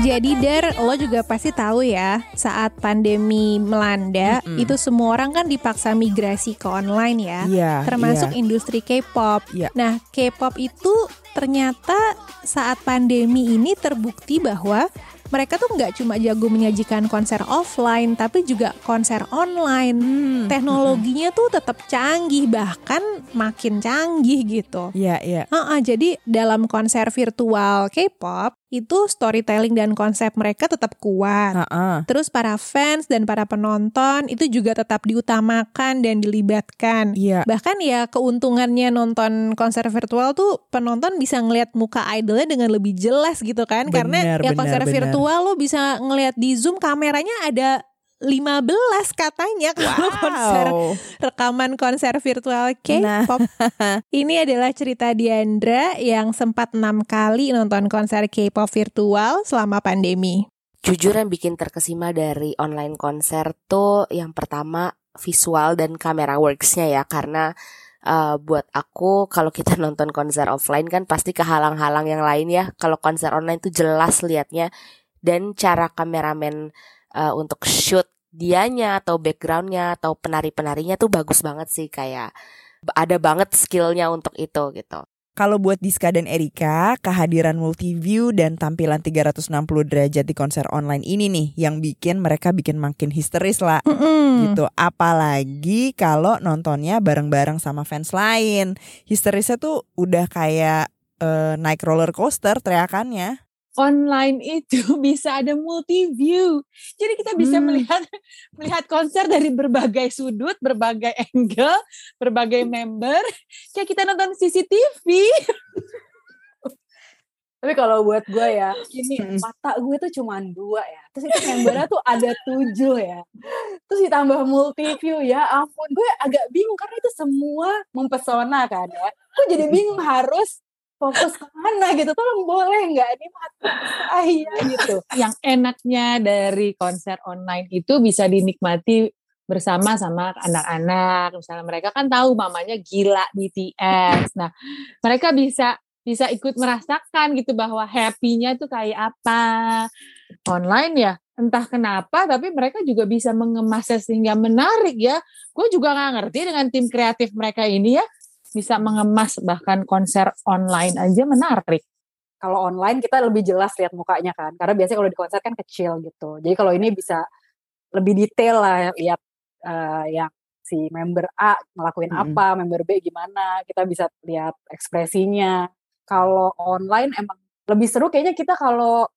Jadi Dar, lo juga pasti tahu ya, saat pandemi melanda, Mm-mm. itu semua orang kan dipaksa migrasi ke online ya. Iya, termasuk iya. industri K-pop. Iya. Nah, K-pop itu ternyata saat pandemi ini terbukti bahwa mereka tuh nggak cuma jago menyajikan konser offline, tapi juga konser online. Hmm, Teknologinya tuh tetap canggih, bahkan makin canggih gitu. Iya, iya. Heeh, jadi dalam konser virtual K-pop itu storytelling dan konsep mereka tetap kuat. Heeh. Terus para fans dan para penonton itu juga tetap diutamakan dan dilibatkan. Iya. Bahkan ya keuntungannya nonton konser virtual tuh penonton bisa ngelihat muka idolnya dengan lebih jelas gitu kan. Karena Benar, ya konser benar. virtual lo bisa ngelihat di Zoom kameranya ada 15 katanya kalau konser Wow. rekaman konser virtual K-pop. Ini adalah cerita Diandra yang sempat enam kali nonton konser K-pop virtual selama pandemi. Jujur yang bikin terkesima dari online konser tuh yang pertama visual dan kamera worksnya ya karena uh, buat aku kalau kita nonton konser offline kan pasti kehalang-halang yang lain ya kalau konser online tuh jelas liatnya dan cara kameramen uh, untuk shoot dianya atau backgroundnya atau penari-penarinya tuh bagus banget sih kayak ada banget skillnya untuk itu gitu. Kalau buat Diska dan Erika, kehadiran multiview dan tampilan 360 derajat di konser online ini nih yang bikin mereka bikin makin histeris lah gitu. Apalagi kalau nontonnya bareng-bareng sama fans lain. Histerisnya tuh udah kayak eh, naik roller coaster teriakannya. Online itu bisa ada multi view. Jadi kita bisa Hmm. melihat melihat konser dari berbagai sudut, berbagai angle, berbagai member. Kayak kita nonton CCTV. Tapi kalau buat gue ya, ini Mm-mm. mata gue tuh cuma dua ya. Terus itu membernya tuh ada tujuh ya. Terus ditambah multi view ya ampun. Gue agak bingung karena itu semua mempesona kan ya. Gue jadi bingung harus fokus ke mana gitu. Tolong boleh nggak ini mata saya gitu. Yang enaknya dari konser online itu bisa dinikmati bersama sama anak-anak. Misalnya mereka kan tahu mamanya gila BTS. Nah, mereka bisa bisa ikut merasakan gitu bahwa happy-nya tuh kayak apa. Online ya, entah kenapa tapi mereka juga bisa mengemasnya sehingga menarik ya. Gue juga nggak ngerti dengan tim kreatif mereka ini ya bisa mengemas bahkan konser online aja menarik. Kalau online kita lebih jelas lihat mukanya kan. Karena biasanya kalau di konser kan kecil gitu. Jadi kalau ini bisa lebih detail lah lihat eh, yang si member A ngelakuin Mm-mm. apa, member B gimana, kita bisa lihat ekspresinya. Kalau online emang lebih seru kayaknya kita kalau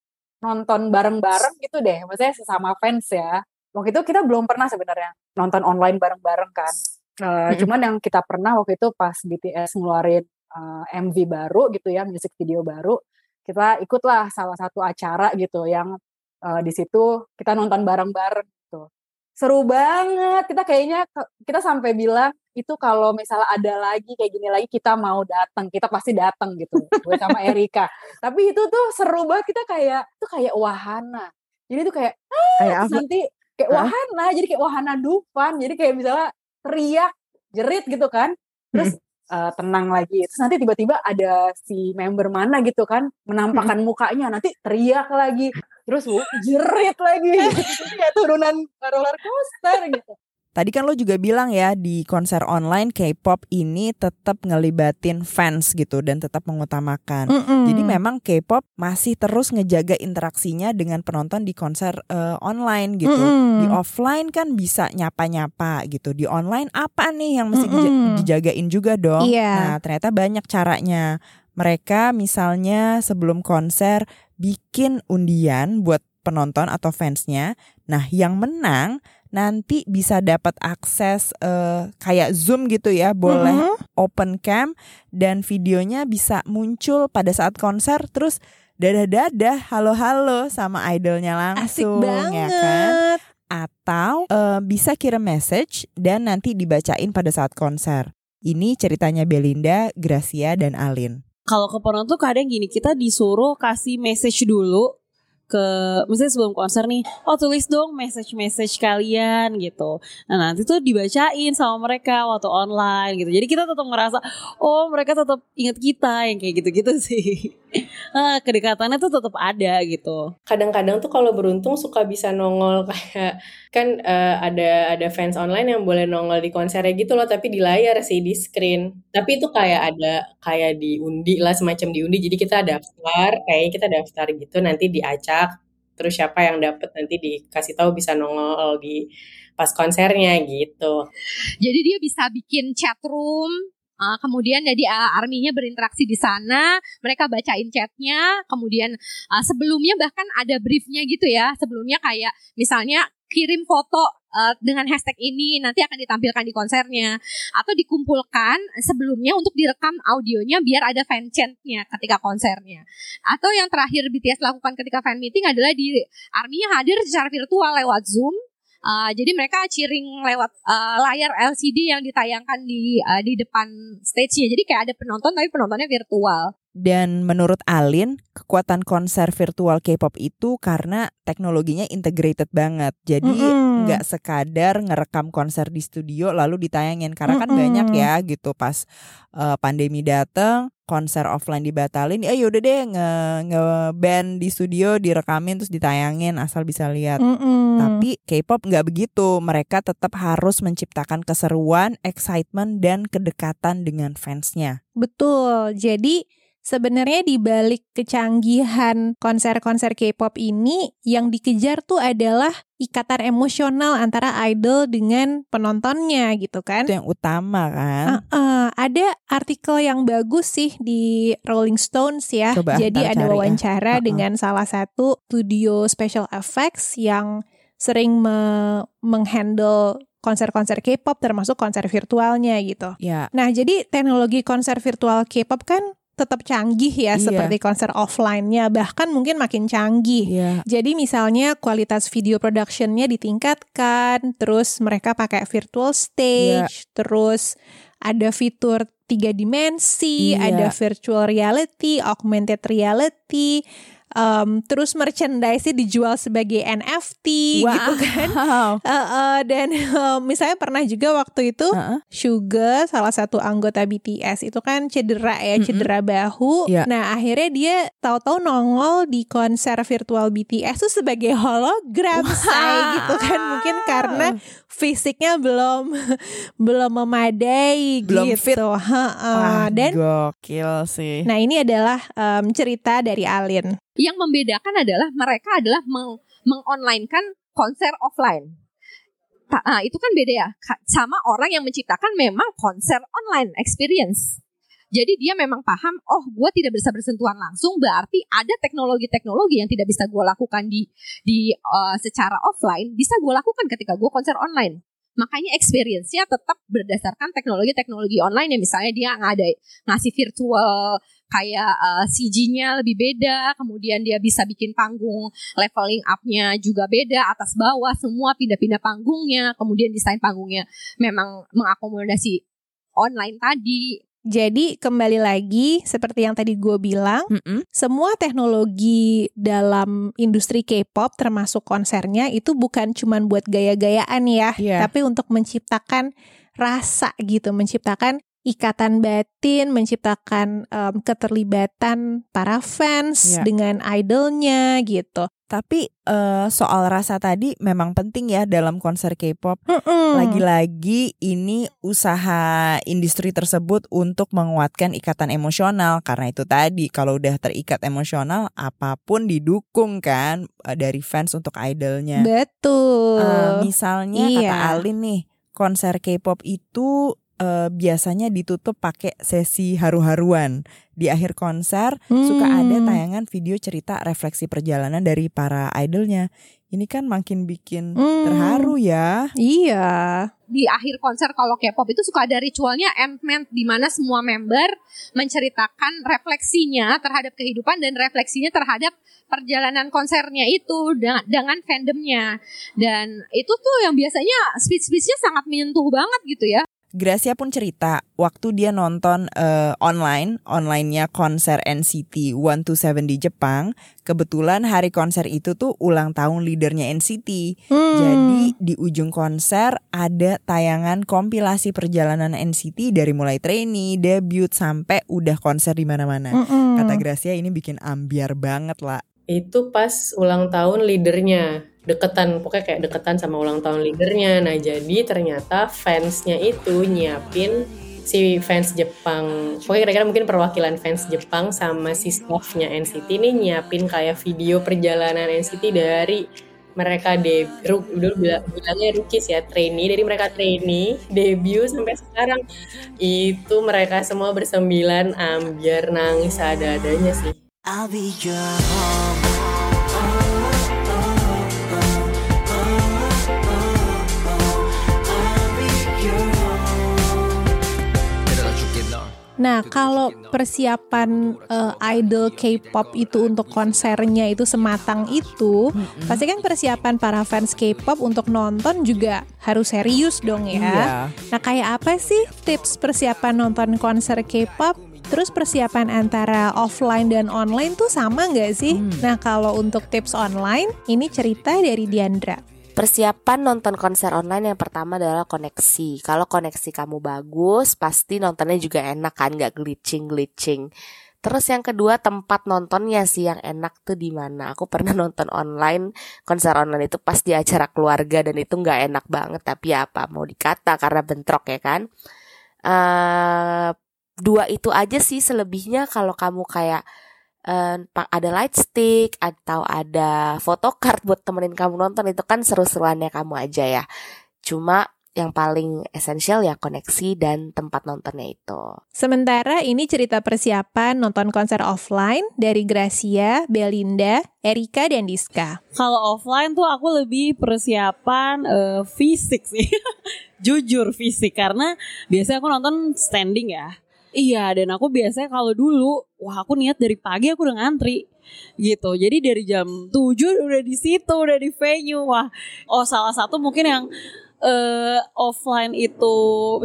nonton bareng-bareng gitu deh, maksudnya sesama fans ya. Waktu itu kita belum pernah sebenarnya nonton online bareng-bareng kan. Eh, Mm-mm. cuman yang kita pernah waktu itu pas BTS ngeluarin eh, MV baru gitu ya, music video baru, kita ikutlah salah satu acara gitu yang eh, di situ kita nonton bareng-bareng gitu. Seru banget. Kita kayaknya kita sampai bilang itu kalau misalnya ada lagi kayak gini lagi kita mau datang, kita pasti datang gitu. Gue sama Erika. Tapi itu tuh seru banget kita kayak itu kayak wahana. Jadi tuh kayak ah, Kayak nanti kayak Hah? wahana, jadi kayak wahana Dufan. Jadi kayak misalnya teriak, jerit gitu kan. Terus eh, tenang lagi. Terus nanti tiba-tiba ada si member mana gitu kan menampakkan mukanya, nanti teriak lagi. Terus jerit lagi. Kayak turunan roller coaster gitu. Tadi kan lo juga bilang ya di konser online K-pop ini tetap ngelibatin fans gitu dan tetap mengutamakan. Mm-mm. Jadi memang K-pop masih terus ngejaga interaksinya dengan penonton di konser eh, online gitu. Mm-mm. Di offline kan bisa nyapa-nyapa gitu. Di online apa nih yang mesti dija- Mm-mm. dijagain juga dong. Iya. Nah, ternyata banyak caranya. Mereka misalnya sebelum konser bikin undian buat penonton atau fansnya. Nah, yang menang nanti bisa dapat akses eh, kayak Zoom gitu ya, boleh Mhm. open cam dan videonya bisa muncul pada saat konser terus dadah-dadah, halo-halo sama idolnya Asik langsung ya kan. banget. Atau eh, bisa kirim message dan nanti dibacain pada saat konser. Ini ceritanya Belinda, Gracia dan Alin. kalau ke tuh kadang gini kita disuruh kasih message dulu ke misalnya sebelum konser nih oh tulis dong message message kalian gitu. Nah nanti tuh dibacain sama mereka waktu online gitu. Jadi kita tetap ngerasa oh mereka tetap ingat kita yang kayak gitu-gitu sih eh, kedekatannya tuh tetap ada gitu. kadang-kadang tuh kalau beruntung suka bisa nongol kayak kan eh, ada ada fans online yang boleh nongol di konsernya gitu loh tapi di layar sih di screen. Tapi itu kayak ada kayak diundi lah semacam diundi. Jadi kita daftar kayaknya kita daftar gitu nanti diacak terus siapa yang dapet nanti dikasih tahu bisa nongol di pas konsernya gitu. Jadi dia bisa bikin chat room, uh, kemudian jadi uh, arminya berinteraksi di sana, mereka bacain chatnya, kemudian uh, sebelumnya bahkan ada briefnya gitu ya, sebelumnya kayak misalnya kirim foto uh, dengan hashtag ini nanti akan ditampilkan di konsernya atau dikumpulkan sebelumnya untuk direkam audionya biar ada fan chantnya ketika konsernya. Atau yang terakhir BTS lakukan ketika fan meeting adalah di arminya hadir secara virtual lewat zoom Uh, jadi mereka cheering lewat uh, layar LCD yang ditayangkan di uh, di depan stage-nya. Jadi kayak ada penonton tapi penontonnya virtual. Dan menurut Alin, kekuatan konser virtual K-pop itu karena teknologinya integrated banget. Jadi nggak sekadar ngerekam konser di studio lalu ditayangin. Karena kan Mm-mm. banyak ya gitu pas eh, pandemi dateng konser offline dibatalin, ya yaudah deh nge nge-band di studio direkamin terus ditayangin asal bisa lihat. Mm-mm. Tapi K-pop nggak begitu. Mereka tetap harus menciptakan keseruan, excitement dan kedekatan dengan fansnya. Betul. Jadi sebenarnya di balik kecanggihan konser-konser K-pop ini yang dikejar tuh adalah ikatan emosional antara idol dengan penontonnya gitu kan. Itu yang utama kan. Uh, ada artikel yang bagus sih di Rolling Stones ya. Coba, Jadi ada ya. wawancara Uh-uh. dengan salah satu studio special effects yang sering me- menghandle konser-konser K-pop termasuk konser virtualnya gitu. Ya, Nah, jadi teknologi konser virtual K-pop kan tetap canggih ya Iya. seperti konser offline-nya bahkan mungkin makin canggih. ya. Jadi misalnya kualitas video productionnya ditingkatkan, terus mereka pakai virtual Iya. stage, terus ada fitur tiga dimensi, Iya. ada virtual reality, augmented reality, um, terus merchandise dijual sebagai NFT gitu kan. Wow. Eh, eh, dan eh, misalnya pernah juga waktu itu Heeh. Suga salah satu anggota BTS itu kan cedera ya Mm-mm. cedera bahu. Iya. Nah akhirnya dia tahu-tahu nongol di konser virtual BTS tuh sebagai hologram say gitu kan mungkin karena fisiknya belum belum memadai Belum gitu. fit. Wah, Dan gokil sih. nah ini adalah em, cerita dari Alin. Yang membedakan adalah mereka adalah meng mengonlinekan konser offline. Ta- ah, itu kan beda ya sama orang yang menciptakan memang konser online experience. Jadi dia memang paham, oh gue tidak bisa bersentuhan langsung, berarti ada teknologi-teknologi yang tidak bisa gue lakukan di di eh, secara offline, bisa gue lakukan ketika gue konser online. Makanya experience-nya tetap berdasarkan teknologi-teknologi online ya misalnya dia ngada ngasih virtual kayak eh, CG-nya lebih beda, kemudian dia bisa bikin panggung leveling up-nya juga beda, atas bawah semua pindah-pindah panggungnya, kemudian desain panggungnya memang mengakomodasi online tadi. Jadi kembali lagi seperti yang tadi gue bilang, Mm-mm. semua teknologi dalam industri K-pop termasuk konsernya itu bukan cuman buat gaya-gayaan ya, Iya. tapi untuk menciptakan rasa gitu, menciptakan ikatan batin, menciptakan em, keterlibatan para fans Iya. dengan idolnya gitu. Tapi eh, soal rasa tadi memang penting ya dalam konser K-pop. Mm-mm. Lagi-lagi ini usaha industri tersebut untuk menguatkan ikatan emosional karena itu tadi kalau udah terikat emosional apa pun didukung kan eh, dari fans untuk idolnya. Betul. Eh, misalnya kata Iya. Alin nih, konser K-pop itu eh, biasanya ditutup pakai sesi haru-haruan. Di akhir konser suka ada Hmm. tayangan video cerita refleksi perjalanan dari para idolnya. Ini kan makin bikin Hmm. terharu ya. Iya. Di akhir konser kalau K-pop itu suka ada ritualnya Ant-Man di mana semua member menceritakan refleksinya terhadap kehidupan dan refleksinya terhadap perjalanan konsernya itu dengan, dengan fandomnya. Dan itu tuh yang biasanya speech-speechnya sangat menyentuh banget gitu ya. Gracia pun cerita waktu dia nonton eh, online, onlinenya konser NCT 127 di Jepang, kebetulan hari konser itu tuh ulang tahun leadernya NCT. Hmm. Jadi di ujung konser ada tayangan kompilasi perjalanan NCT dari mulai trainee, debut sampai udah konser di mana-mana. Mm-mm. Kata Gracia ini bikin ambiar banget lah. Itu pas ulang tahun leadernya. Deketan pokoknya kayak deketan sama ulang tahun leadernya. Nah jadi ternyata fansnya itu nyiapin si fans Jepang. Pokoknya kira-kira mungkin perwakilan fans Jepang sama si staffnya NCT ini nyiapin kayak video perjalanan NCT dari mereka debut dulu bilang, bilangnya rookies ya trainee. Dari mereka trainee debut sampai sekarang. Itu mereka semua bersembilan ambiar nangis ada-adanya sih I'll be your home. Nah, kalau persiapan eh, idol K-pop itu untuk konsernya itu sematang itu, pasti kan persiapan para fans K-pop untuk nonton juga harus serius dong ya. Iya. Nah, kayak apa sih tips persiapan nonton konser K-pop? Terus persiapan antara offline dan online tuh sama nggak sih? Nah, kalau untuk tips online, ini cerita dari Diandra. Persiapan nonton konser online yang pertama adalah koneksi. Kalau koneksi kamu bagus, pasti nontonnya juga enak kan, nggak glitching-glitching. Terus yang kedua tempat nontonnya sih yang enak tuh di mana. Aku pernah nonton online konser online itu pas di acara keluarga dan itu nggak enak banget. Tapi ya apa mau dikata karena bentrok ya kan. eh dua itu aja sih selebihnya kalau kamu kayak eh, pa- ada light stick atau ada photocard buat temenin kamu nonton itu kan seru-seruannya kamu aja ya. Cuma yang paling esensial ya koneksi dan tempat nontonnya itu. Sementara ini cerita persiapan nonton konser offline dari Gracia, Belinda, Erika, dan Diska. Kalau offline tuh aku lebih persiapan eh, fisik sih. Jujur fisik karena biasanya aku nonton standing ya. Iya, dan aku biasanya kalau dulu, wah aku niat dari pagi aku udah ngantri gitu. Jadi dari jam 7 udah di situ, udah di venue. Wah, oh salah satu mungkin yang eh, offline itu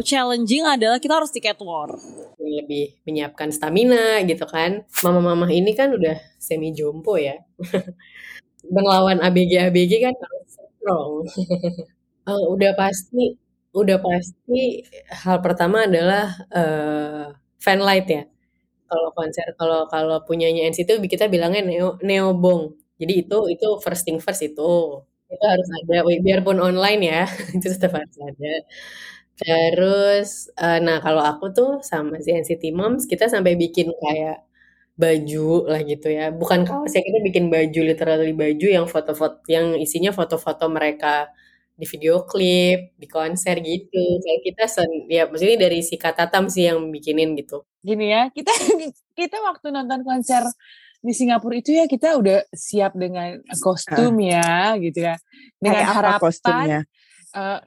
challenging adalah kita harus tiket war. lebih menyiapkan stamina gitu kan. Mama-mama ini kan udah semi jompo ya. Melawan ABG-ABG kan harus strong. Eh, udah pasti, udah pasti hal pertama adalah eh fan light ya. Kalau konser kalau kalau punyanya NCT kita bilangnya neo neobong. Jadi itu itu first thing first itu. Itu harus ada biarpun online ya, itu tetap harus ada. Terus, eh, nah kalau aku tuh sama si NCT Moms kita sampai bikin kayak baju lah gitu ya. Bukan kaos ya, kita bikin baju literally baju yang foto-foto yang isinya foto-foto mereka di video klip, di konser gitu. Kayak kita sen, ya maksudnya dari si Katatam sih yang bikinin gitu. Gini ya, kita kita waktu nonton konser di Singapura itu ya kita udah siap dengan kostum ya gitu ya. Dengan Kayak apa harapan kostumnya? eh,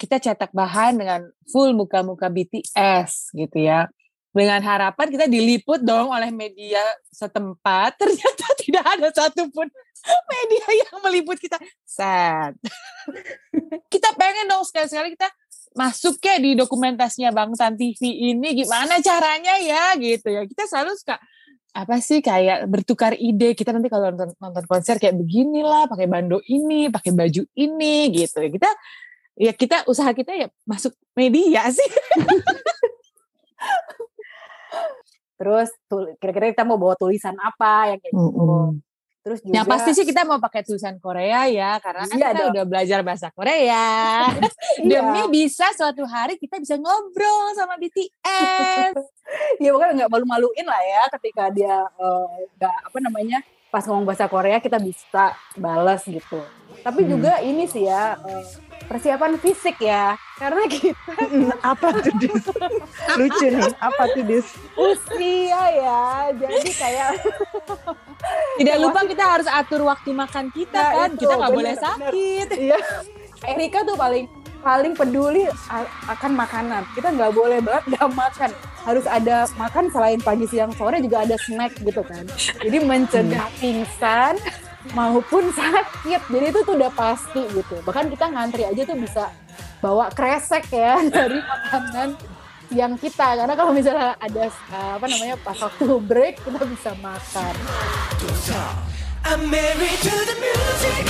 kita cetak bahan dengan full muka-muka BTS gitu ya. Dengan harapan kita diliput dong oleh media setempat. Ternyata tidak ada satupun media yang meliput kita. Sad. kita pengen dong sekali-sekali kita masuk ya di dokumentasinya Bang Tan TV ini gimana caranya ya gitu ya. Kita selalu suka apa sih kayak bertukar ide kita nanti kalau nonton, nonton konser kayak beginilah pakai bando ini pakai baju ini gitu ya kita ya kita usaha kita ya masuk media sih Terus kira-kira kita mau bawa tulisan apa yang kayak gitu. Terus juga yang pasti sih kita mau pakai tulisan Korea ya karena kan Iya kita dong. udah belajar bahasa Korea demi bisa suatu hari kita bisa ngobrol sama BTS ya pokoknya nggak malu-maluin lah ya ketika dia eh, nggak apa namanya pas ngomong bahasa Korea kita bisa balas gitu. Tapi Hmm. juga ini sih ya eh, persiapan fisik ya karena kita apa tuh dis? Lucu nih, apa tuh dis? usia ya jadi kayak tidak lupa kita harus atur waktu makan kita Nah, kan itu, kita nggak boleh sakit Iya. Erika tuh paling paling peduli akan makanan. Kita nggak boleh banget nggak makan. Harus ada makan selain pagi siang sore juga ada snack gitu kan. Jadi mencegah pingsan maupun sakit. Jadi itu tuh udah pasti gitu. Bahkan kita ngantri aja tuh bisa bawa kresek ya dari makanan yang kita karena kalau misalnya ada uh, apa namanya pas waktu break kita bisa makan. I'm married to the music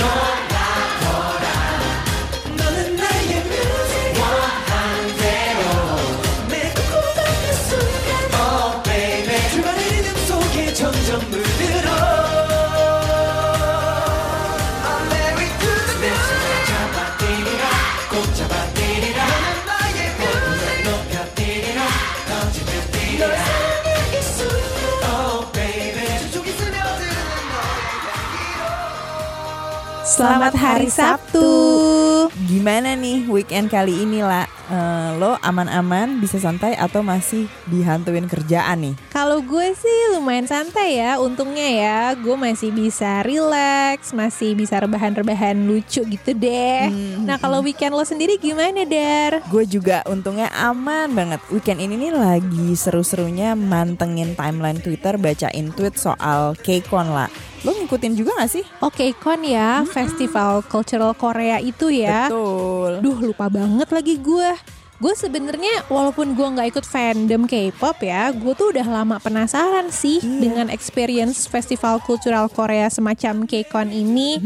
Selamat hari Sabtu. Gimana nih weekend kali ini lah? Eh, lo aman-aman bisa santai atau masih dihantuin kerjaan nih? Kalau gue sih lumayan santai ya, untungnya ya. Gue masih bisa relax, masih bisa rebahan-rebahan lucu gitu deh. Nah kalau weekend lo sendiri gimana Dar? Gue juga untungnya aman banget. Weekend ini nih lagi seru-serunya mantengin timeline Twitter bacain tweet soal K-Con lah. Lo ngikutin juga gak sih? Oke Kon ya, festival cultural Korea itu ya. Betul. Duh lupa banget lagi gue. Gue sebenarnya walaupun gue nggak ikut fandom K-pop ya, gue tuh udah lama penasaran sih dengan experience festival cultural Korea semacam K-Con ini.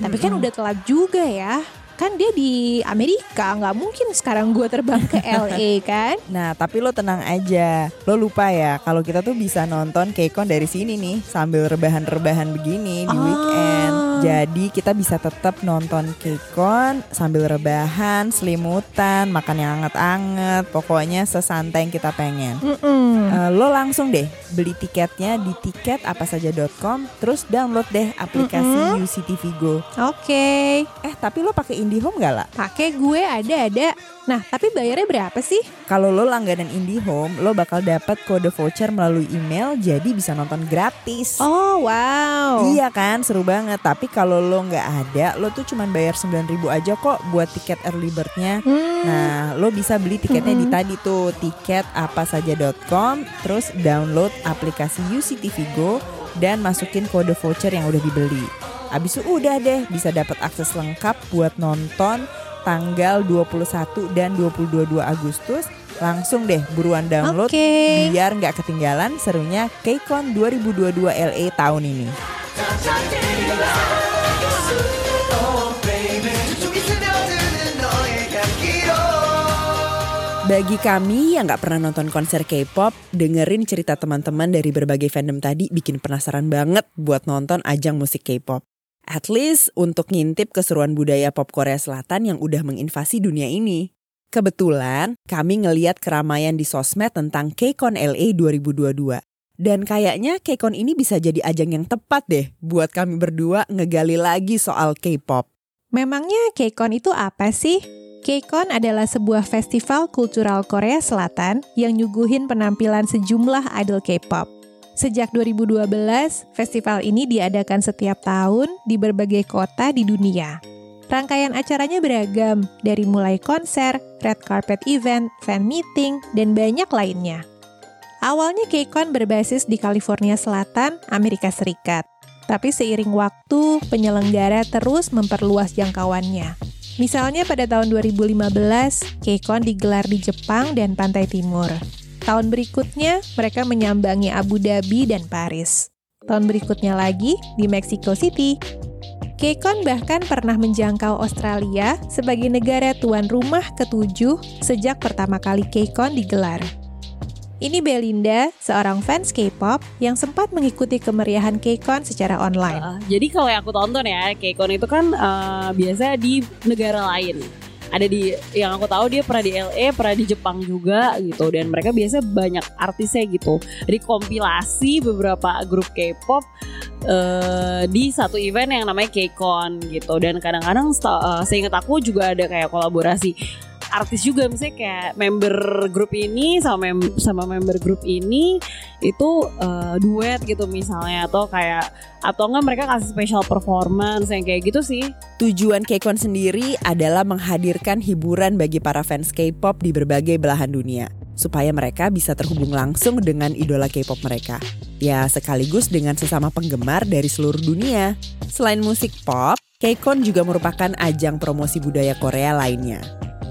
Tapi kan udah telat juga ya. Kan dia di Amerika, nggak mungkin sekarang gue terbang ke LA kan? Nah, tapi lo tenang aja. Lo lupa ya kalau kita tuh bisa nonton K-Con dari sini nih sambil rebahan-rebahan begini di Ah. weekend. Jadi kita bisa tetap nonton K-Con sambil rebahan, selimutan, makan yang anget-anget. Pokoknya sesantai yang kita pengen. Mm-mm. Eh, lo langsung deh beli tiketnya di tiketapasaja.com terus download deh aplikasi UCTV Go. Oke, Eh, tapi lo pakai IndiHome gak lah? pakai gue ada-ada. Nah, tapi bayarnya berapa sih? Kalau lo langganan IndiHome, lo bakal dapat kode voucher melalui email jadi bisa nonton gratis. Oh, wow. Iya kan, seru banget. Tapi kalau lo nggak ada, lo tuh cuman bayar 9.000 aja kok buat tiket early bird-nya. Hmm. Nah, lo bisa beli tiketnya di tadi tuh tiketapasaja.com, terus download aplikasi UCTV Go dan masukin kode voucher yang udah dibeli. Abis itu udah deh bisa dapat akses lengkap buat nonton tanggal 21 dan 22 Agustus langsung deh buruan download okay. biar nggak ketinggalan serunya KCON 2022 LA tahun ini. Bagi kami yang nggak pernah nonton konser K-pop, dengerin cerita teman-teman dari berbagai fandom tadi bikin penasaran banget buat nonton ajang musik K-pop. At least untuk ngintip keseruan budaya pop Korea Selatan yang udah menginvasi dunia ini. Kebetulan kami ngeliat keramaian di sosmed tentang KCON LA 2022. Dan kayaknya KCON ini bisa jadi ajang yang tepat deh buat kami berdua ngegali lagi soal K-pop. Memangnya KCON itu apa sih? KCON adalah sebuah festival kultural Korea Selatan yang nyuguhin penampilan sejumlah idol K-pop. Sejak 2012, festival ini diadakan setiap tahun di berbagai kota di dunia. Rangkaian acaranya beragam, dari mulai konser, red carpet event, fan meeting, dan banyak lainnya. Awalnya KCON berbasis di California Selatan, Amerika Serikat. Tapi seiring waktu, penyelenggara terus memperluas jangkauannya. Misalnya pada tahun 2015, KCON digelar di Jepang dan Pantai Timur. Tahun berikutnya, mereka menyambangi Abu Dhabi dan Paris. Tahun berikutnya lagi di Mexico City. KCON bahkan pernah menjangkau Australia sebagai negara tuan rumah ketujuh sejak pertama kali KCON digelar. Ini Belinda, seorang fans K-pop yang sempat mengikuti kemeriahan KCON secara online. Uh, jadi kalau yang aku tonton ya, K-Con itu kan uh, biasa di negara lain. Ada di yang aku tahu dia pernah di LA, pernah di Jepang juga gitu dan mereka biasa banyak artisnya gitu. Jadi kompilasi beberapa grup K-pop uh, di satu event yang namanya K-Con gitu dan kadang-kadang uh, seingat aku juga ada kayak kolaborasi artis juga misalnya kayak member grup ini sama mem sama member grup ini itu uh, duet gitu misalnya atau kayak atau enggak mereka kasih special performance yang kayak gitu sih Tujuan KCON sendiri adalah menghadirkan hiburan bagi para fans K-pop di berbagai belahan dunia supaya mereka bisa terhubung langsung dengan idola K-pop mereka. Ya, sekaligus dengan sesama penggemar dari seluruh dunia. Selain musik pop, KCON juga merupakan ajang promosi budaya Korea lainnya.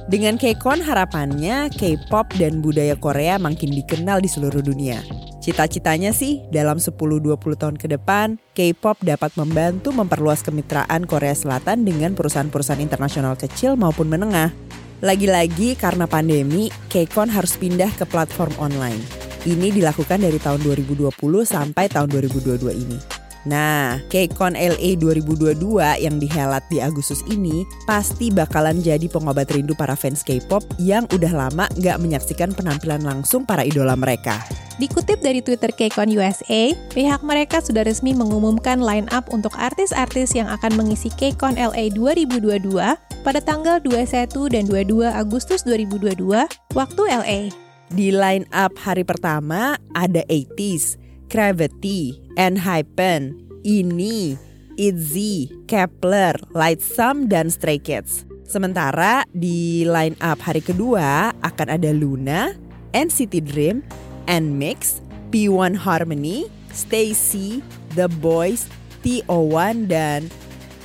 Dengan KCON harapannya K-pop dan budaya Korea makin dikenal di seluruh dunia. Cita-citanya sih dalam 10-20 tahun ke depan, K-pop dapat membantu memperluas kemitraan Korea Selatan dengan perusahaan-perusahaan internasional kecil maupun menengah. Lagi-lagi karena pandemi, KCON harus pindah ke platform online. Ini dilakukan dari tahun 2020 sampai tahun 2022 ini. Nah, KCON LA 2022 yang dihelat di Agustus ini pasti bakalan jadi pengobat rindu para fans K-pop yang udah lama nggak menyaksikan penampilan langsung para idola mereka. Dikutip dari Twitter KCON USA, pihak mereka sudah resmi mengumumkan line up untuk artis-artis yang akan mengisi KCON LA 2022 pada tanggal 21 dan 22 Agustus 2022 waktu LA. Di line up hari pertama ada 80s, Gravity, Enhypen, Ini, ITZY, Kepler, Lightsum, dan Stray Kids. Sementara di line up hari kedua akan ada Luna, NCT Dream, NMIX, P1 Harmony, Stacy, The Boys, TO1, dan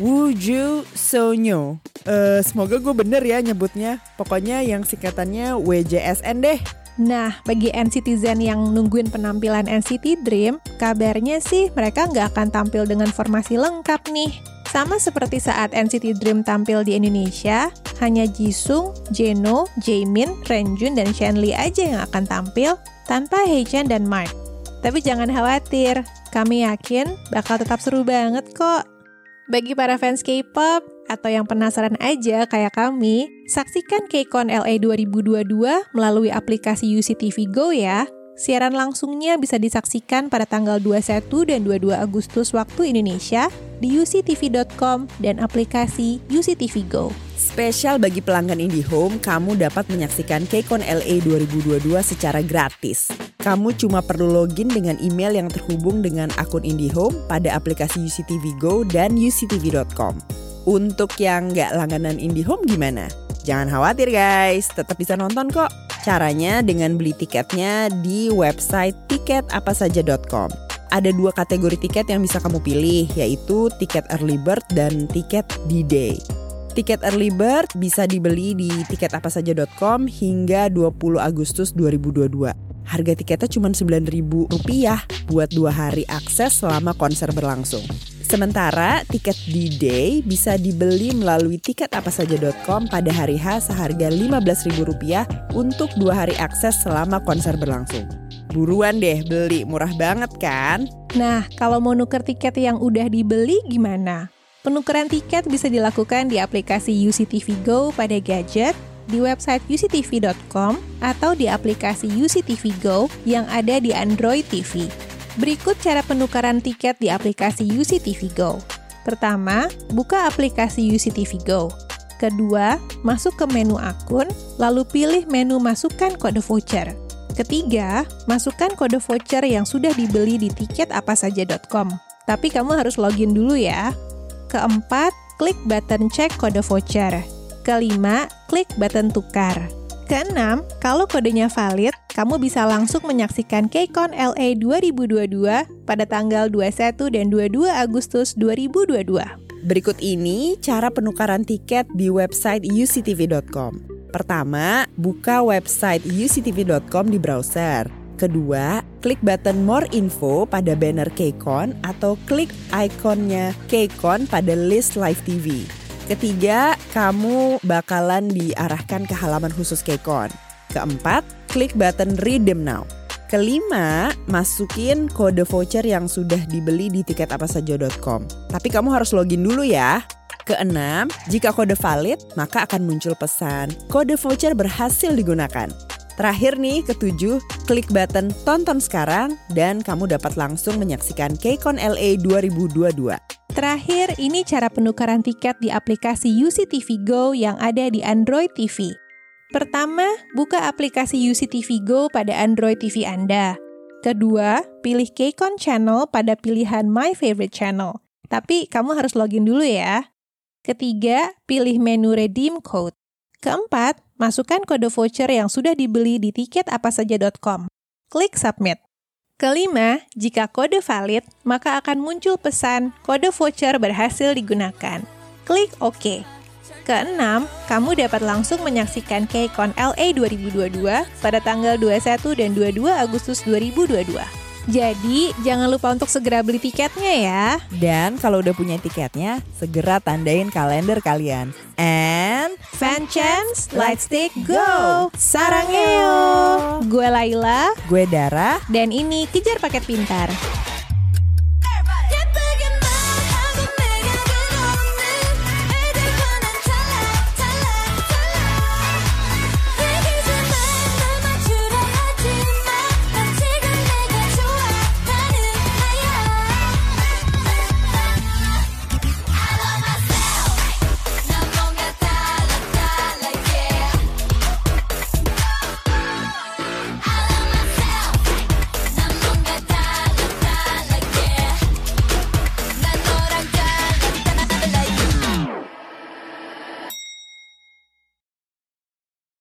Wooju Sonyo. Eh, semoga gue bener ya nyebutnya. Pokoknya yang singkatannya WJSN deh. Nah, bagi NCTzen yang nungguin penampilan NCT Dream, kabarnya sih mereka nggak akan tampil dengan formasi lengkap nih. Sama seperti saat NCT Dream tampil di Indonesia, hanya Jisung, Jeno, Jaemin, Renjun, dan Shenli aja yang akan tampil tanpa Haechan dan Mark. Tapi jangan khawatir, kami yakin bakal tetap seru banget kok. Bagi para fans K-pop atau yang penasaran aja kayak kami, saksikan KCON LA 2022 melalui aplikasi UCTV Go ya. Siaran langsungnya bisa disaksikan pada tanggal 21 dan 22 Agustus waktu Indonesia di uctv.com dan aplikasi UCTV Go. Spesial bagi pelanggan IndiHome, kamu dapat menyaksikan KCON LA 2022 secara gratis. Kamu cuma perlu login dengan email yang terhubung dengan akun IndiHome pada aplikasi UCTV Go dan uctv.com. Untuk yang nggak langganan IndiHome gimana? Jangan khawatir guys, tetap bisa nonton kok. Caranya dengan beli tiketnya di website tiketapasaja.com. Ada dua kategori tiket yang bisa kamu pilih, yaitu tiket early bird dan tiket D-Day. Tiket early bird bisa dibeli di tiketapasaja.com hingga 20 Agustus 2022. Harga tiketnya cuma Rp9.000 buat dua hari akses selama konser berlangsung. Sementara tiket D-Day bisa dibeli melalui tiketapasaja.com pada hari H seharga Rp15.000 untuk dua hari akses selama konser berlangsung. Buruan deh beli, murah banget kan? Nah, kalau mau nuker tiket yang udah dibeli gimana? Penukaran tiket bisa dilakukan di aplikasi UCTV Go pada gadget, di website uctv.com, atau di aplikasi UCTV Go yang ada di Android TV. Berikut cara penukaran tiket di aplikasi UCTV Go. Pertama, buka aplikasi UCTV Go. Kedua, masuk ke menu akun, lalu pilih menu masukkan kode voucher. Ketiga, masukkan kode voucher yang sudah dibeli di tiketapasaja.com. Tapi kamu harus login dulu ya. Keempat, klik button cek kode voucher. Kelima, klik button tukar. Keenam, kalau kodenya valid, kamu bisa langsung menyaksikan KCON LA 2022 pada tanggal 21 dan 22 Agustus 2022. Berikut ini cara penukaran tiket di website uctv.com. Pertama, buka website uctv.com di browser. Kedua, klik button More Info pada banner KCON atau klik ikonnya KCON pada list live TV. Ketiga, kamu bakalan diarahkan ke halaman khusus KCON. Keempat, klik button Redeem Now. Kelima, masukin kode voucher yang sudah dibeli di tiketapasaja.com. Tapi kamu harus login dulu ya. Keenam, jika kode valid, maka akan muncul pesan kode voucher berhasil digunakan. Terakhir nih, ketujuh, klik button tonton sekarang dan kamu dapat langsung menyaksikan KCON LA 2022. Terakhir, ini cara penukaran tiket di aplikasi UCTV Go yang ada di Android TV. Pertama, buka aplikasi UCTV Go pada Android TV Anda. Kedua, pilih KCON Channel pada pilihan My Favorite Channel. Tapi kamu harus login dulu ya. Ketiga, pilih menu Redeem Code. Keempat, masukkan kode voucher yang sudah dibeli di tiketapasaja.com. Klik Submit. Kelima, jika kode valid, maka akan muncul pesan kode voucher berhasil digunakan. Klik OK. Keenam, kamu dapat langsung menyaksikan KCON LA 2022 pada tanggal 21 dan 22 Agustus 2022. Jadi, jangan lupa untuk segera beli tiketnya ya. Dan kalau udah punya tiketnya, segera tandain kalender kalian. And Fan Chance, Lightstick Go! Sarangeo! Gue Laila, gue Dara, dan ini Kejar Paket Pintar.